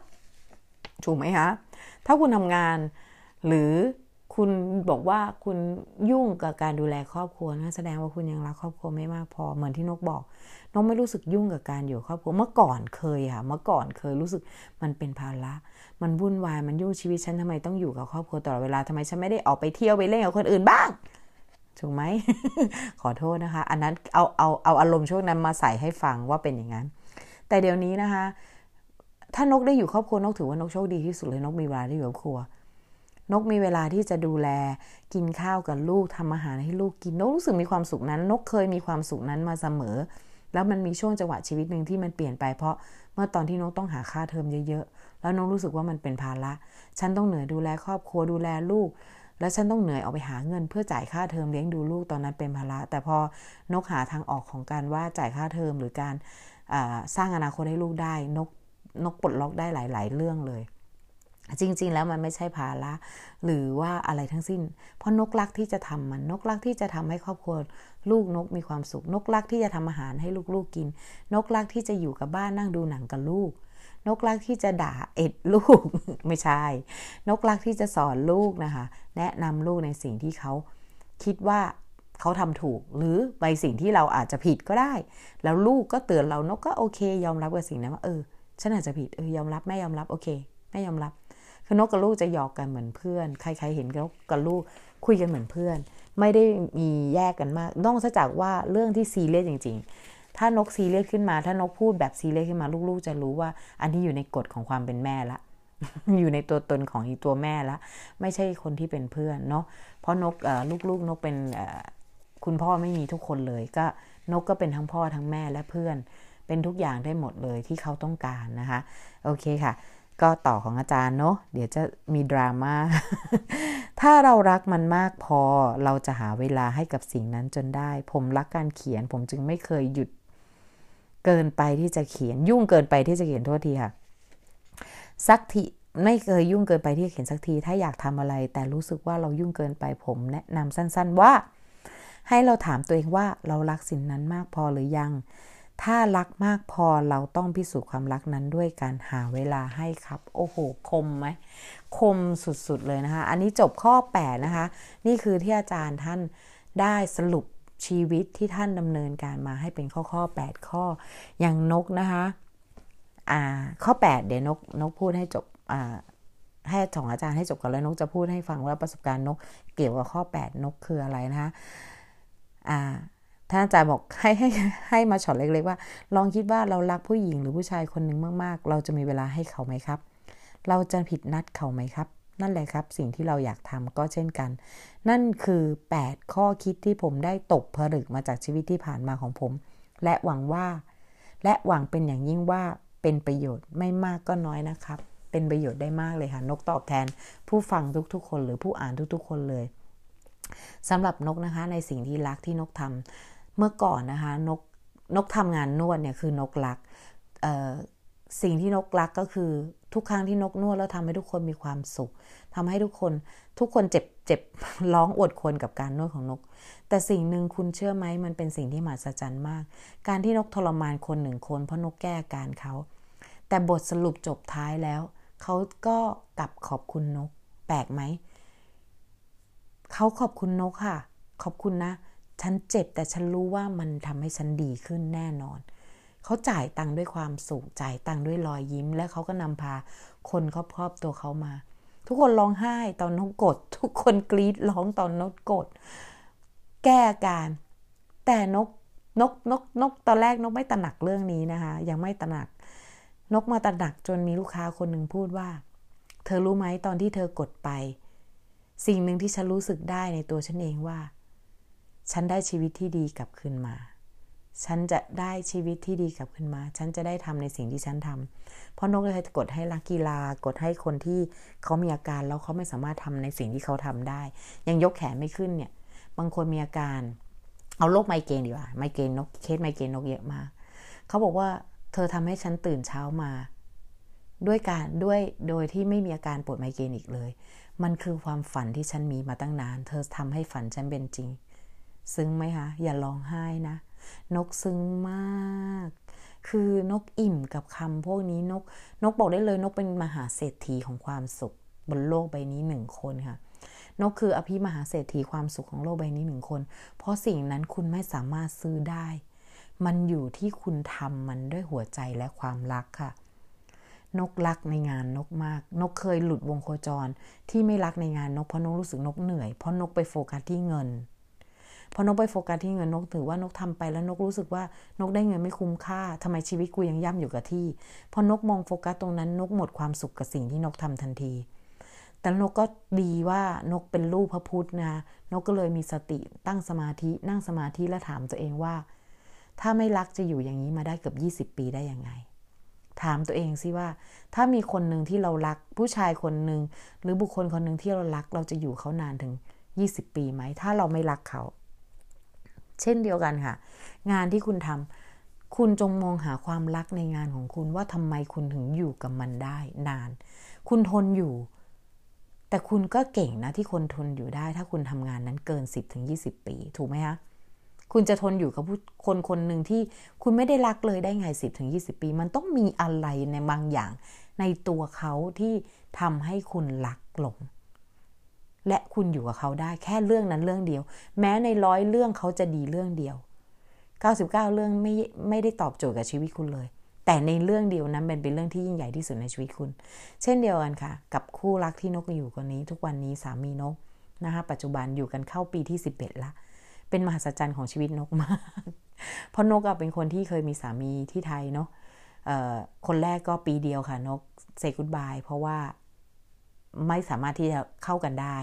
ถูกไหมคะ ถ้าคุณทำงาน หรือคุณบอกว่าคุณยุ่งกับการดูแลครอบครัวนะแสดงว่าคุณยังรักครอบครัวไม่มากพอเหมือนที่นกบอกนกไม่รู้สึกยุ่งกับการอยู่ครอบครัวเมื่อก่อนเคยค่ะเมื่อก่อนเคยรู้สึกมันเป็นภาระมันวุ่นวายมันยุ่งชีวิตฉันทำไมต้องอยู่กับครอบครัวตลอดเวลาทำไมฉันไม่ได้ออกไปเที่ยวไปเล่นกับคนอื่นบ้าง ถูกไหม ขอโทษนะคะ อันนั้นเอาเอาเอาอารมณ์ช่วงนั้นมาใส่ให้ฟังว่าเป็นอย่างนั้น แต่เดี๋ยวนี้นะคะ ถ้านกได้อยู่ครอบครัวนกถือว่านกโชคดีที่สุดเลยนกมีเวลาที่อยู่ครอบครัว นกมีเวลาที่จะดูแล กินข้าวกับลูกทำอาหารให้ลูกกินนกรู้สึกมีความสุขนั้น นกเคยมีความสุขนั้นมาเสมอ แล้วมันมีช่วงจังหวะชีวิตหนึ่งที่มันเปลี่ยนไปเพราะเมื่อตอนที่นกต้องหาค่าเทอมเยอะๆแล้วนกรู้สึกว่ามันเป็นภาระฉันต้องเหนื่อยดูแลครอบครัวดูแลลูก แล้วฉันต้องเหนื่อยออกไปหาเงินเพื่อจ่ายค่าเทอมเลี้ยงดูลูกตอนนั้นเป็นภาระ แต่พอนกหาทางออกของการว่าจ่ายค่าเทอมหรือการสร้างอนาคตให้ลูกได้ นกนกปลดล็อกได้หลาย ๆ เรื่องเลย จริง ๆ แล้วมันไม่ใช่ภาระหรือว่าอะไรทั้งสิ้น เพราะนกรักที่จะทำมันนกรักที่จะทำให้ครอบครัวลูกนกมีความสุข นกรักที่จะทำอาหารให้ลูกๆกิน นกรักที่จะอยู่กับบ้านนั่งดูหนังกับลูก นกรักที่จะด่าเอ็ดลูกไม่ใช่ นกรักที่จะสอนลูกนะคะ แนะนำลูกในสิ่งที่เขาคิดว่าเขาทำถูก หรือไปสิ่งที่เราอาจจะผิดก็ได้ แล้วลูกก็เตือนเรานกก็โอเค ยอมรับกับสิ่งนั้นว่าเออฉันอาจจะผิดเออยอมรับแม่ยอมรับโอเคแม่ยอมรับคือนกกับลูกจะหยอกกันเหมือนเพื่อน ใครๆเห็นนกกับลูกคุยกันเหมือนเพื่อน ไม่ได้มีแยกกันมากนอกจากว่าเรื่องที่ซีเรียสจริง ๆ ถ้านกซีเรียสขึ้นมา ถ้านกพูดแบบซีเรียสขึ้นมา ลูกๆ จะรู้ว่า อันนี้อยู่ในกฎของความเป็นแม่ละ อยู่ในตัวตนของอีตัวแม่ละ ไม่ใช่คนที่เป็นเพื่อนเนาะ เพราะนกลูกๆนกเป็นคุณพ่อไม่มีทุกคนเลยก็นกก็เป็นทั้งพ่อทั้งแม่และเพื่อน เป็นทุกอย่างได้หมดเลยที่เขาต้องการนะคะ โอเคค่ะ ก็ต่อของอาจารย์เนาะเดี๋ยวจะมีดราม่าถ้าเรารักมันมากพอเราจะหาเวลาให้กับสิ่งนั้นจนได้ ผมรักการเขียน ผมจึงไม่เคยหยุด เกินไปที่จะเขียน ยุ่งเกินไปที่จะเขียนโทษทีค่ะสักทีไม่เคยยุ่งเกินไปที่เขียนสักที ถ้าอยากทำอะไร แต่รู้สึกว่าเรายุ่งเกินไปผมแนะนำสั้น ๆ ว่า ให้เราถามตัวเองว่าเรารักสิ่งนั้นมากพอหรือยัง ถ้ารักมากพอเราต้องพิสูจน์ความรักนั้นด้วยการหาเวลาให้ครับ โอ้โห คมไหมคมสุดๆเลยนะคะ อันนี้จบข้อ 8 นะคะ นี่คือที่อาจารย์ท่านได้สรุป ชีวิตที่ท่านดำเนินการมาให้เป็นข้อข้อ 8 ข้อ อย่างนกนะคะอ่าข้อ 8 เดี๋ยวนกนกพูดให้จบอ่าให้สองอาจารย์ให้จบก่อนแล้วนกจะพูดให้ฟังว่าประสบการณ์นกเกี่ยวกับข้อ 8 นกคืออะไรนะคะอ่าท่านอาจารย์บอกให้ให้ให้มาช็อตเล็ก ๆ ว่า ลองคิดว่าเรารักผู้หญิงหรือผู้ชายคนหนึ่งมาก ๆ เราจะมีเวลาให้เขาไหมครับ เราจะผิดนัดเขาไหมครับ นั่นแหละครับ สิ่งที่เราอยากทำก็เช่นกัน นั่นคือ 8 ข้อคิดที่ผมได้ตกผลึกมาจากชีวิตที่ผ่านมาของผม และหวังว่า และหวังเป็นอย่างยิ่งว่าเป็นประโยชน์ไม่มากก็น้อยนะครับ เป็นประโยชน์ได้มากเลยค่ะ นกตอบแทน ผู้ฟังทุกๆ คนหรือผู้อ่านทุกๆ คนเลยสำหรับนกนะคะในสิ่งที่รักที่นกทำเมื่อก่อนนะคะ นกนกทำงานนวดเนี่ยคือนกรักสิ่งที่นกรักก็คือ ทุกครั้งที่นกนวดแล้วทำให้ทุกคนมีความสุขทำให้ทุกคนทุกคนเจ็บเจ็บร้องอดควรกับการนวดของนก แต่สิ่งหนึ่งคุณเชื่อไหมมันเป็นสิ่งที่มหัศจรรย์มาก การที่นกทรมานคนหนึ่งคน เพราะนกแก้การเขา แต่บทสรุปจบท้ายแล้วเขาก็กลับขอบคุณนก แปลกไหมเขาขอบคุณนกค่ะ ขอบคุณนะ ฉันเจ็บแต่ฉันรู้ว่ามันทำให้ฉันดีขึ้นแน่นอน เขาจ่ายตังค์ด้วยความสุขจ่ายตังค์ด้วยรอยยิ้ม และเขาก็นำพาคนครอบๆตัวเขามา ทุกคนร้องไห้ตอนนกกด ทุกคนกรีดร้องตอนนกกด แก้อาการ แต่นกนกนกนกตอนแรกนกไม่ตระหนักเรื่องนี้นะคะ ยังไม่ตระหนัก นกมาตระหนักจนมีลูกค้าคนหนึ่งพูดว่า เธอรู้ไหมตอนที่เธอกดไป สิ่งหนึ่งที่ฉันรู้สึกได้ในตัวฉันเองว่า ฉันได้ชีวิตที่ดีกลับคืนมา ฉันจะได้ชีวิตที่ดีกลับคืนมา ฉันจะได้ทำในสิ่งที่ฉันทำเพราะนกเลยกดให้ลักกีฬากดให้คนที่เขามีอาการแล้วเขาไม่สามารถทำในสิ่งที่เขาทำได้ ยังยกแขนไม่ขึ้นเนี่ย บางคนมีอาการ เอาโรคไมเกรนดีกว่า ไมเกรนนกเคสไมเกรนนกเยอะมากเขาบอกว่าเธอทำให้ฉันตื่นเช้ามา ด้วยการด้วยโดยที่ไม่มีอาการปวดไมเกรนอีกเลย มันคือความฝันที่ฉันมีมาตั้งนาน เธอทำให้ฝันฉันเป็นจริง ซึ้งไหมคะอย่าร้องไห้นะ นกซึ้งมาก คือนกอิ่มกับคำพวกนี้นก นกบอกได้เลยนกเป็นมหาเศรษฐีของความสุขบนโลกใบนี้หนึ่งคนค่ะ นกคืออภิมหาเศรษฐีความสุขของโลกใบนี้หนึ่งคน เพราะสิ่งนั้นคุณไม่สามารถซื้อได้ มันอยู่ที่คุณทำมันด้วยหัวใจและความรักค่ะ นกรักในงานนกมาก นกเคยหลุดวงโคจรที่ไม่รักในงานนกเพราะนกรู้สึกนกเหนื่อยเพราะนกไปโฟกัสที่เงิน พอนกไปโฟกัสที่เงินนกถือว่านกทำไปแล้วนกรู้สึกว่านกได้เงินไม่คุ้มค่าทำไมชีวิตกูยังย่ำอยู่กับที่ พอนกมองโฟกัสตรงนั้นนกหมดความสุขกับสิ่งที่นกทำทันที แต่นกก็ดีว่านกเป็นลูกพระพุทธนะนกก็เลยมีสติตั้งสมาธินั่งสมาธิและถามตัวเองว่า ถ้าไม่รักจะอยู่อย่างนี้มาได้เกือบ20 ปีได้ยังไงถามตัวเองสิว่า ถ้ามีคนหนึ่งที่เรารัก ผู้ชายคนหนึ่งหรือบุคคลคนหนึ่งที่เรารัก เราจะอยู่เขานานถึง 20 ปีไหม ถ้าเราไม่รักเขา เช่นเดียวกันค่ะ งานที่คุณทำคุณจงมองหาความรักในงานของคุณว่าทำไมคุณถึงอยู่กับมันได้นาน คุณทนอยู่ แต่คุณก็เก่งนะที่คนทนอยู่ได้ ถ้าคุณทำงานนั้นเกิน 10-20 ปี ถูกไหมคะคุณจะทนอยู่กับคนคนหนึ่งที่คุณไม่ได้รักเลยได้ไงสิบถึงยีปี มันต้องมีอะไรในบางอย่างในตัวเขาที่ทำให้คุณรักหลง และคุณอยู่กับเขาได้แค่เรื่องนั้นเรื่องเดียว แม้ในร้อยเรื่องเขาจะดีเรื่องเดียว 99 เรื่องไม่ไม่ได้ตอบโจทย์กับชีวิตคุณเลย แต่ในเรื่องเดียวนั้นเป็นเป็นเรื่องที่ยิ่งใหญ่ที่สุดในชีวิตคุณ เช่นเดียวกันค่ะ กับคู่รักที่นกอยู่คนนี้ ทุกวันนี้สามีนกนะคะปัจจุบันอยู่กันเข้าปีที่ 11 ละ เป็นมหัศจรรย์ของชีวิตนกมาก เพราะนกเป็นคนที่เคยมีสามีที่ไทยเนาะคนแรกก็ปีเดียวค่ะนกเซกุดบายเพราะว่า ไม่สามารถที่จะเข้ากันได้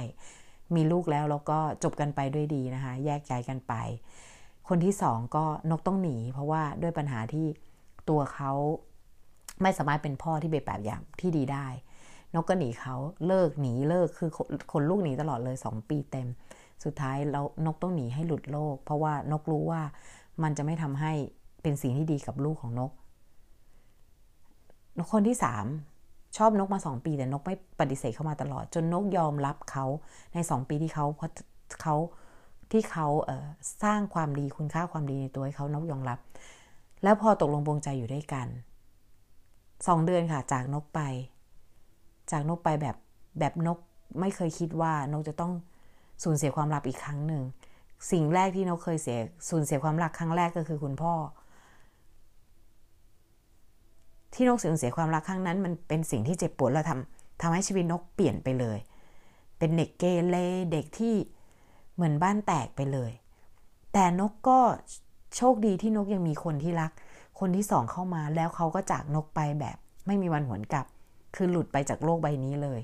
มีลูกแล้วแล้วก็จบกันไปด้วยดีนะคะ แยกย้ายกันไป คนที่สองก็นกต้องหนี เพราะว่าด้วยปัญหาที่ตัวเขาไม่สามารถเป็นพ่อที่เป็นแบบอย่างที่ดีได้ นกก็หนีเขาเลิกหนีเลิกคือคนลูกหนีตลอดเลยสองปีเต็ม สุดท้ายเรานกต้องหนีให้หลุดโลก เพราะว่านกรู้ว่ามันจะไม่ทำให้เป็นสิ่งที่ดีกับลูกของนก คนที่สาม ชอบนกมาสองปี แต่นกไม่ปฏิเสธเข้ามาตลอด จนนกยอมรับเขาในสองปีที่เขาเพราะเขาที่เขาเสร้างความดีคุณค่าความดีในตัวให้เขานกยอมรับ แล้วพอตกลงปรงใจอยู่ด้วยกันสองเดือนค่ะ จากนกไป จากนกไปแบบแบบนกไม่เคยคิดว่านกจะต้องสูญเสียความรักอีกครั้งหนึ่ง สิ่งแรกที่นกเคยเสียสูญเสียความรักครั้งแรกก็คือคุณพ่อ ที่นกสูญเสียความรักครั้งนั้น มันเป็นสิ่งที่เจ็บปวดแล้วทำทำให้ชีวิตนกเปลี่ยนไปเลย เป็นเด็กเกเรเด็กที่เหมือนบ้านแตกไปเลย แต่นกก็โชคดีที่นกยังมีคนที่รัก คนที่สองเข้ามาแล้วเขาก็จากนกไปแบบไม่มีวันหวนกลับ คือหลุดไปจากโลกใบนี้เลย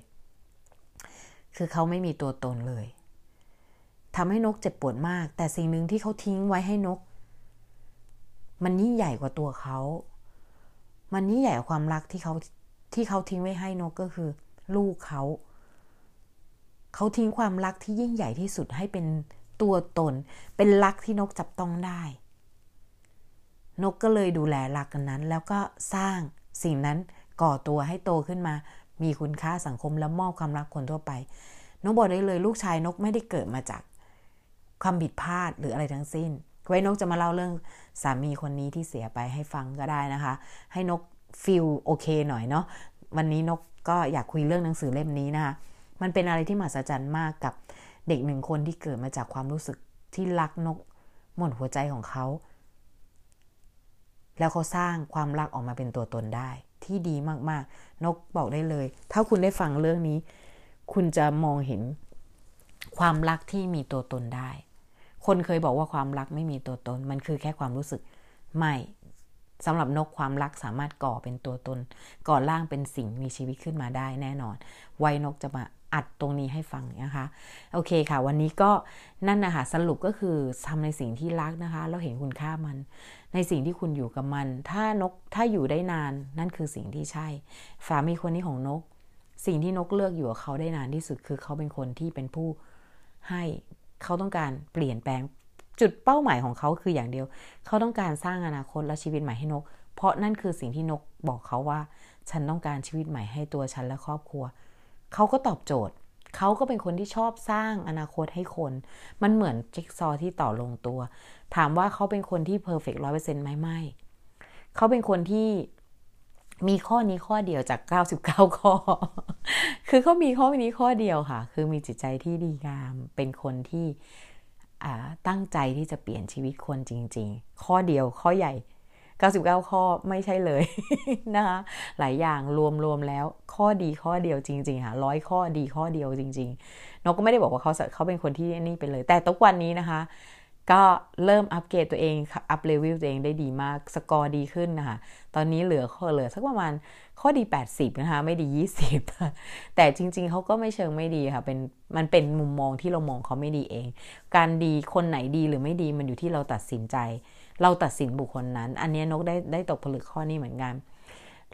คือเขาไม่มีตัวตนเลยทำให้นกเจ็บปวดมาก แต่สิ่งหนึ่งที่เขาทิ้งไว้ให้นก มันยิ่งใหญ่กว่าตัวเขา มันยิ่งใหญ่กว่าความรักที่เขาที่เขาทิ้งไว้ให้นกก็คือ ลูกเขา เขาทิ้งความรักที่ยิ่งใหญ่ที่สุดให้เป็นตัวตน เป็นรักที่นกจับต้องได้ นกก็เลยดูแลรักนั้น แล้วก็สร้างสิ่งนั้นก่อตัวให้โตขึ้นมา มีคุณค่าสังคมแล้วมอบความรักคนทั่วไป นกบอกได้เลยลูกชายนกไม่ได้เกิดมาจากความผิดพลาดหรืออะไรทั้งสิ้น ไว้นกจะมาเล่าเรื่องสามีคนนี้ที่เสียไปให้ฟังก็ได้นะคะ ให้นกฟิลโอเคหน่อยเนาะวันนี้นกก็อยากคุยเรื่องหนังสือเล่มนี้นะคะ มันเป็นอะไรที่มหัศจรรย์มากกับเด็กหนึ่งคนที่เกิดมาจากความรู้สึกที่รักนกหมดหัวใจของเขา แล้วเขาสร้างความรักออกมาเป็นตัวตนได้ ที่ดีมากๆ นกบอกได้เลย ถ้าคุณได้ฟังเรื่องนี้ คุณจะมองเห็นความรักที่มีตัวตนได้ คนเคยบอกว่าความรักไม่มีตัวตน มันคือแค่ความรู้สึก ไม่สำหรับนกความรักสามารถก่อเป็นตัวตน ก่อร่างเป็นสิ่งมีชีวิตขึ้นมาได้แน่นอน ไวนกจะมาอัดตรงนี้ให้ฟังนะคะ โอเคค่ะ วันนี้ก็นั่นนะคะสรุปก็คือทำในสิ่งที่รักนะคะแล้วเห็นคุณค่ามัน ในสิ่งที่คุณอยู่กับมัน ถ้านกถ้าอยู่ได้นานนั่นคือสิ่งที่ใช่สามีคนนี้ของนก สิ่งที่นกเลือกอยู่กับเขาได้นานที่สุดคือเขาเป็นคนที่เป็นผู้ให้ เขาต้องการเปลี่ยนแปลงจุดเป้าหมายของเขาคืออย่างเดียว เขาต้องการสร้างอนาคตและชีวิตใหม่ให้นก เพราะนั่นคือสิ่งที่นกบอกเขาว่า ฉันต้องการชีวิตใหม่ให้ตัวฉันและครอบครัว เขาก็ตอบโจทย์ เขาก็เป็นคนที่ชอบสร้างอนาคตให้คน มันเหมือนจิ๊กซอที่ต่อลงตัว ถามว่าเขาเป็นคนที่เพอร์เฟกต์ร้อยเปอร์เซ็นต์ไหมไม่ เขาเป็นคนที่ มีข้อนี้ข้อเดียวจาก 99 ข้อ คือเขามีข้อนี้ข้อเดียวค่ะ คือมีจิตใจที่ดีงาม เป็นคนที่ตั้งใจที่จะเปลี่ยนชีวิตคนจริง ๆ ข้อเดียวข้อใหญ่ 99 ข้อไม่ใช่เลยนะคะหลายอย่างรวมๆแล้ว ข้อดีข้อเดียวจริงๆค่ะร้อยข้อดีข้อเดียวจริงๆนกก็ไม่ได้บอกว่าเขาเขาเป็นคนที่นี่ไปเลย แต่ทุกวันนี้นะคะ ก็เริ่มอัปเกรดตัวเองอัพเลเวลตัวเองได้ดีมาก สกอร์ดีขึ้นนะคะ ตอนนี้เหลือเหลือสักประมาณข้อดี 80 นะคะ ไม่ดี 20 แต่จริง ๆ เขาก็ไม่เชิงไม่ดีค่ะ เป็น มันเป็นมุมมองที่เรามองเขาไม่ดีเอง การดีคนไหนดีหรือไม่ดีมันอยู่ที่เราตัดสินใจ เราตัดสินบุคคลนั้น อันนี้นกได้ได้ตกผลึกข้อนี้เหมือนกัน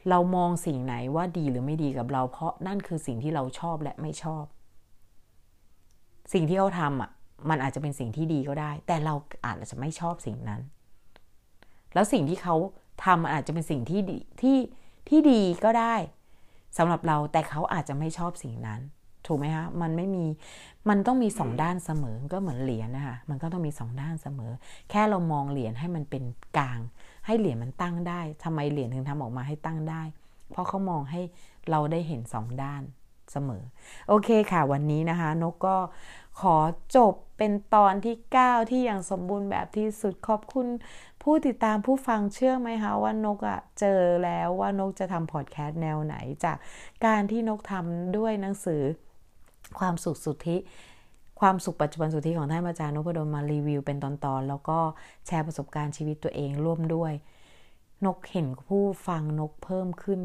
เรามองสิ่งไหนว่าดีหรือไม่ดีกับเรา เพราะนั่นคือสิ่งที่เราชอบและไม่ชอบ สิ่งที่เขาทำอะ มันอาจจะเป็นสิ่งที่ดีก็ได้ แต่เราอาจจะไม่ชอบสิ่งนั้น แล้วสิ่งที่เขาทำมันอาจจะเป็นสิ่งที่ดีที่ที่ดีก็ได้สำหรับเราแต่เขาอาจจะไม่ชอบสิ่งนั้น ถูกไหมคะมันไม่มีมันต้องมีสองด้านเสมอก็เหมือนเหรียญนะคะมันก็ต้องมีสองด้านเสมอ แค่เรามองเหรียญให้มันเป็นกลาง ให้เหรียญมันตั้งได้ทำไมเหรียญถึงทำออกมาให้ตั้งได้ เพราะเขามองให้เราได้เห็นสองด้าน เสมอ โอเคค่ะวันนี้นะคะ นกก็ขอจบเป็นตอนที่ 9 ที่อย่างสมบูรณ์แบบที่สุดขอบคุณผู้ติดตามผู้ฟังเชื่อไหมคะว่านกอะเจอแล้วว่านกจะทำพอดแคสต์แนวไหนจากการที่นกทำด้วยหนังสือความสุขสุทธิความสุขปัจจุบันสุทธิของท่านอาจารย์นพดลมารีวิวเป็นตอนๆ แล้วก็แชร์ประสบการณ์ชีวิตตัวเองร่วมด้วย นกเห็นผู้ฟังนกเพิ่มขึ้น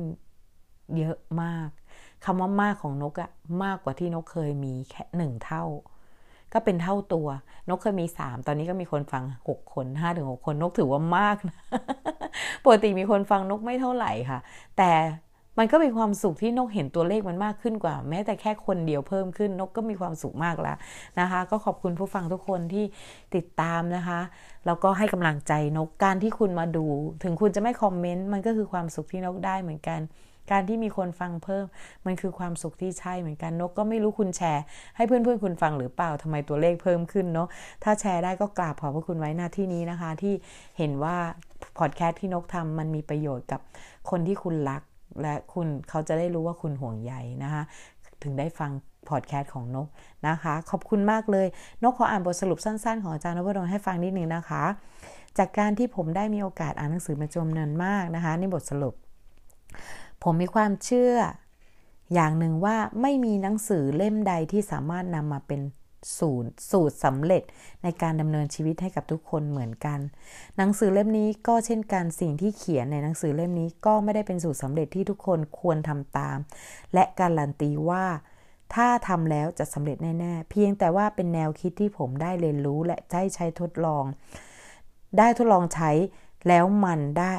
เยอะมาก คำว่ามากของนกอะมากกว่าที่นกเคยมีแค่หนึ่งเท่า ก็เป็นเท่าตัว นกเคยมีสามตอนนี้ก็มีคนฟังหกคนห้าถึงหกคนนกถือว่ามากนะปกติมีคนฟังนกไม่เท่าไหร่ค่ะ แต่มันก็มีความสุขที่นกเห็นตัวเลขมันมากขึ้นกว่า แม้แต่แค่คนเดียวเพิ่มขึ้นนกก็มีความสุขมากแล้วนะคะ ก็ขอบคุณผู้ฟังทุกคนที่ติดตามนะคะแล้วก็ให้กำลังใจนกการที่คุณมาดู ถึงคุณจะไม่คอมเมนต์มันก็คือความสุขที่นกได้เหมือนกัน การที่มีคนฟังเพิ่ม มันคือความสุขที่ใช่เหมือนกันนกก็ไม่รู้คุณแชร์ ให้เพื่อนๆคุณฟังหรือเปล่าทำไมตัวเลขเพิ่มขึ้นเนาะถ้าแชร์ได้ก็กราบขอบพระคุณไว้หน้าที่นี้นะคะ ที่เห็นว่าพอดแคสต์ที่นกทำมันมีประโยชน์กับคนที่คุณรัก และคุณเขาจะได้รู้ว่าคุณห่วงใยนะคะ ถึงได้ฟังพอดแคสต์ของนกนะคะ ขอบคุณมากเลย นกขออ่านบทสรุปสั้นๆ ของอาจารย์นพดลให้ฟังนิดนึงนะคะ จากการที่ผมได้มีโอกาสอ่านหนังสือมาจำนวนมากนะคะ ในบทสรุป ผมมีความเชื่อ อย่างหนึ่งว่าไม่มีหนังสือเล่มใดที่สามารถนำมาเป็นสูตรสูตรสำเร็จในการดำเนินชีวิตให้กับทุกคนเหมือนกัน หนังสือเล่มนี้ก็เช่นกันสิ่งที่เขียนในหนังสือเล่มนี้ก็ไม่ได้เป็นสูตรสำเร็จที่ทุกคนควรทำตาม และการันตีว่า ถ้าทำแล้วจะสำเร็จแน่ๆเพียงแต่ว่าเป็นแนวคิดที่ผมได้เรียนรู้และได้ใช้ทดลอง ได้ทดลองใช้แล้วมันได้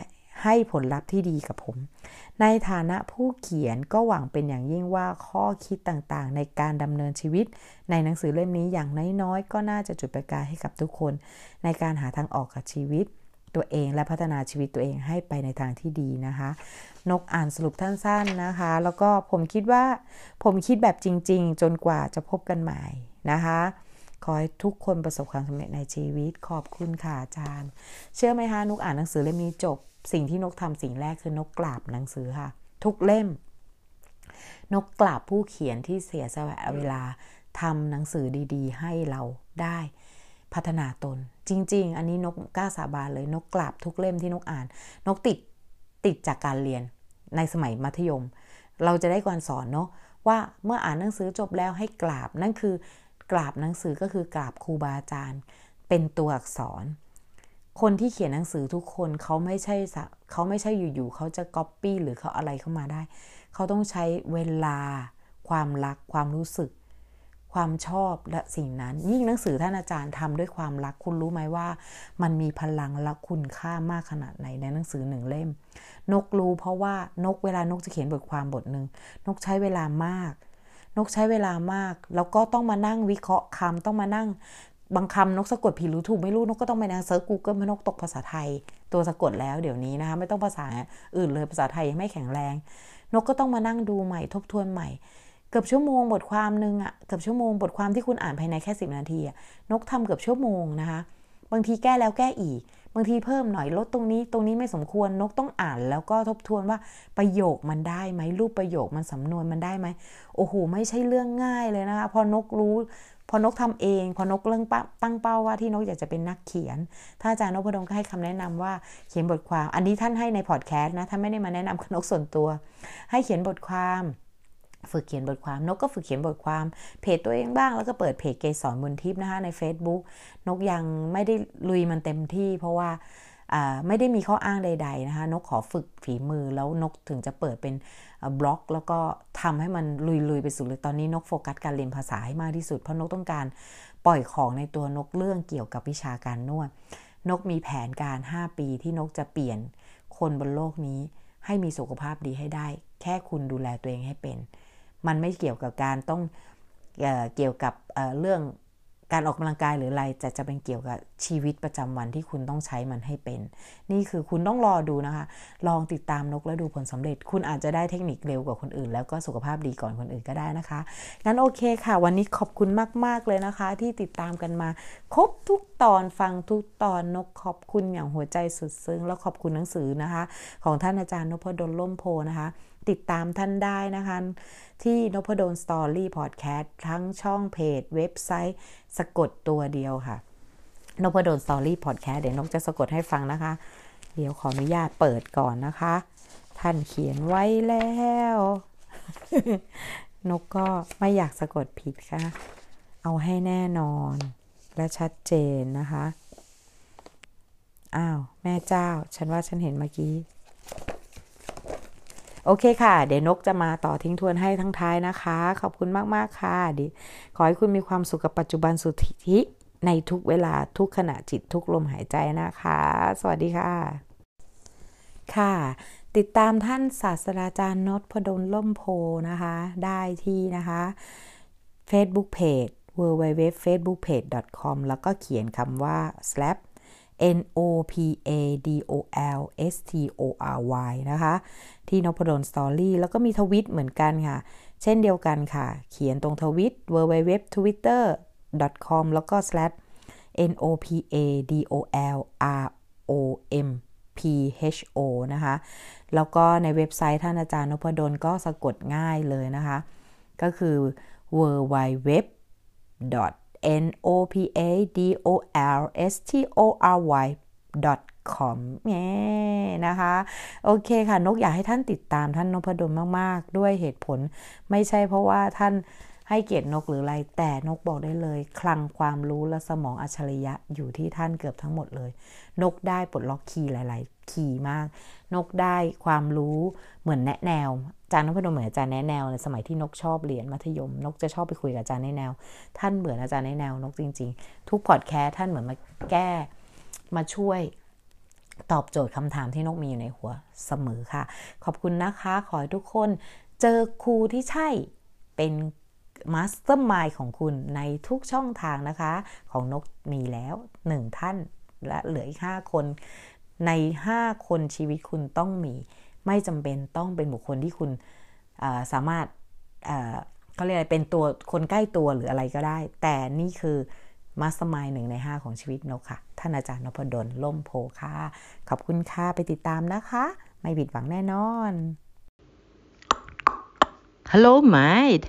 ให้ผลลัพธ์ที่ดีกับผม ในฐานะผู้เขียนก็หวังเป็นอย่างยิ่งว่าข้อคิดต่างๆ ในการดำเนินชีวิต ในหนังสือเล่มนี้อย่างน้อยๆ ก็น่าจะจุดประกายให้กับทุกคน ในการหาทางออกกับชีวิต ตัวเองและพัฒนาชีวิตตัวเองให้ไปในทางที่ดีนะคะ นกอ่านสรุปสั้นๆนะคะ แล้วก็ผมคิดว่าผมคิดแบบจริง ๆ จนกว่าจะพบกันใหม่นะคะขอให้ทุกคนประสบความสำเร็จในชีวิตขอบคุณค่ะอาจารย์ เชื่อไหมคะนุกอ่านหนังสือเล่มนี้จบ สิ่งที่นกทำสิ่งแรกคือนกกราบหนังสือค่ะ ทุกเล่ม นกกราบผู้เขียนที่เสียสละเวลาทำหนังสือดี ๆ ให้เราได้พัฒนาตน จริง ๆ อันนี้นกกล้าสาบานเลยนกกราบทุกเล่มที่นกอ่าน นกติดติดจากการเรียนในสมัยมัธยม เราจะได้การสอนเนาะว่าเมื่ออ่านหนังสือจบแล้วให้กราบนั่นคือกราบหนังสือก็คือกราบครูบาอาจารย์ เป็นตัวอักษร คนที่เขียนหนังสือทุกคนเขาไม่ใช่เขาไม่ใช่อยู่ๆเขาจะก๊อปปี้หรือเขาอะไรเข้ามาได้ เขาต้องใช้เวลา ความรัก ความรู้สึก ความชอบและสิ่งนั้น ยิ่งหนังสือท่านอาจารย์ทำด้วยความรักคุณรู้ไหมว่า มันมีพลังและคุณค่ามากขนาดไหนในหนังสือหนึ่งเล่ม นกรู้เพราะว่านกเวลานกจะเขียนบทความบทหนึ่งนกใช้เวลามากนกใช้เวลามาก แล้วก็ต้องมานั่งวิเคราะห์คำต้องมานั่ง บางคำนกสะกดผิดหรือถูกไม่รู้นกก็ต้องไปนั่ง search Google นกตกภาษาไทย ตัวสะกดแล้วเดี๋ยวนี้นะคะไม่ต้องภาษาอื่นเลยภาษาไทยยังไม่แข็งแรง นกก็ต้องมานั่งดูใหม่ทบทวนใหม่ เกือบชั่วโมงบทความหนึ่งอะเกือบชั่วโมงบทความที่คุณอ่านภายในแค่สิบนาทีอะนกทำเกือบชั่วโมงนะคะบางทีแก้แล้วแก้อีก บางทีเพิ่มหน่อยลดตรงนี้ ตรงนี้ไม่สมควรนกต้องอ่านแล้วก็ทบทวนว่าประโยคมันได้ไหมรูปประโยคมันสำนวนมันได้ไหมโอ้โหไม่ใช่เรื่องง่ายเลยนะคะพอนกรู้ พอนกทำเอง พอนกเรื่องตั้งเป้าว่าที่นกอยากจะเป็นนักเขียน ถ้าอาจารย์นพดลก็ให้คำแนะนำว่าเขียนบทความ อันนี้ท่านให้ในพอดแคสต์นะท่านไม่ได้มาแนะนำนกส่วนตัว ให้เขียนบทความฝึกเขียนบทความนกก็ฝึกเขียนบทความเพจตัวเองบ้างแล้วก็เปิดเพจเกสรบุญทิพย์นะคะใน Facebook นกยังไม่ได้ลุยมันเต็มที่ เพราะว่าไม่ได้มีข้ออ้างใด ๆนะคะ นกขอฝึกฝีมือแล้วนกถึงจะเปิดเป็น บล็อก แล้วก็ทำให้มันลุยๆไปสุดเลยตอนนี้นกโฟกัสการเรียนภาษาให้มากที่สุด เพราะนกต้องการปล่อยของในตัวนกเรื่องเกี่ยวกับวิชาการนวด นกมีแผนการ 5 ปีที่นกจะเปลี่ยนคนบนโลกนี้ ให้มีสุขภาพดีให้ได้ แค่คุณดูแลตัวเองให้เป็น มันไม่เกี่ยวกับการต้องเอเกี่ยวกับเเรื่อง การออกกำลังกายหรืออะไรจะจะเป็นเกี่ยวกับชีวิตประจำวันที่คุณต้องใช้มันให้เป็น นี่คือคุณต้องรอดูนะคะ ลองติดตามนกแล้วดูผลสำเร็จ คุณอาจจะได้เทคนิคเร็วกว่าคนอื่น แล้วก็สุขภาพดีก่อนคนอื่นก็ได้นะคะงั้นโอเคค่ะ วันนี้ขอบคุณมาก ๆ เลยนะคะ ที่ติดตามกันมา ครบทุกตอนฟังทุกตอนนกขอบคุณอย่างหัวใจสุดซึ้งแล้วขอบคุณหนังสือนะคะ ของท่านอาจารย์นพดล ร่มโพธิ์นะคะ ติดตามท่านได้นะคะ ที่นพดล Story Podcast ทั้งช่องเพจเว็บไซต์สะกดตัวเดียวค่ะนพดล Story Podcast เดี๋ยวนกจะสะกดให้ฟังนะคะ เดี๋ยวขออนุญาตเปิดก่อนนะคะ ท่านเขียนไว้แล้ว นกก็ไม่อยากสะกดผิดค่ะ เอาให้แน่นอนและชัดเจนนะคะ อ้าว แม่เจ้า ฉันว่าฉันเห็นเมื่อกี้ โอเคค่ะ เดี๋ยวนกจะมาต่อทิ้งทวนให้ทั้งท้ายนะคะ ขอบคุณมาก ๆ ค่ะดิขอให้คุณมีความสุขกับปัจจุบันสุทธิในทุกเวลาทุกขณะจิตทุกลมหายใจนะคะ สวัสดีค่ะ ค่ะ ติดตามท่านศาสตราจารย์นพดลล่มโพนะคะ ได้ที่นะคะ Facebook Page www.facebookpage.com แล้วก็เขียนคำว่า slap N O P A D O L S T O R Y นะคะ ที่นพดลสตอรี่แล้วก็มีทวิตเหมือนกันค่ะ เช่นเดียวกันค่ะ เขียนตรงทวิต www twitter com แล้วก็ slash n o p a d o l r o m p h o นะคะ แล้วก็ในเว็บไซต์ท่านอาจารย์นพดลก็สะกดง่ายเลยนะคะ ก็คือ w w w n o p a d o l s t o r y com แง่นะคะ โอเคค่ะ นกอยากให้ท่านติดตามท่านนพดลมาก ๆ ด้วยเหตุผล ไม่ใช่เพราะว่าท่านให้เกียรตินกหรืออะไร แต่นกบอกได้เลย คลังความรู้และสมองอัจฉริยะอยู่ที่ท่านเกือบทั้งหมดเลย นกได้ปลดล็อกคีย์หลาย ๆ คีย์มาก นกได้ความรู้เหมือนแนะแนวอาจารย์นพดลเหมือนอาจารย์แนะแนวในสมัยที่นกชอบเรียนมัธยม นกจะชอบไปคุยกับอาจารย์แนะแนว ท่านเหมือนอาจารย์แนะแนวนกจริง ๆ ทุกพอดแคสต์ท่านเหมือนมาแก้ มาช่วยตอบโจทย์คำถามที่นกมีอยู่ในหัวเสมอค่ะ ขอบคุณนะคะ ขอให้ทุกคนเจอครูที่ใช่เป็น mastermind ของคุณในทุกช่องทางนะคะ ของนกมีแล้ว 1 ท่านและเหลืออีก 5 คน ใน 5 คนชีวิตคุณต้องมี ไม่จำเป็นต้องเป็นบุคคลที่คุณสามารถเขาเรียกอะไรเป็นตัวคนใกล้ตัวหรืออะไรก็ได้ แต่นี่คือ มาสมายหนึ่งใน 5 ของชีวิตนกค่ะ ท่านอาจารย์นพดลล่มโพค่ะ ขอบคุณค่ะ ไปติดตามนะคะ ไม่ผิดหวังแน่นอน Hello, mate.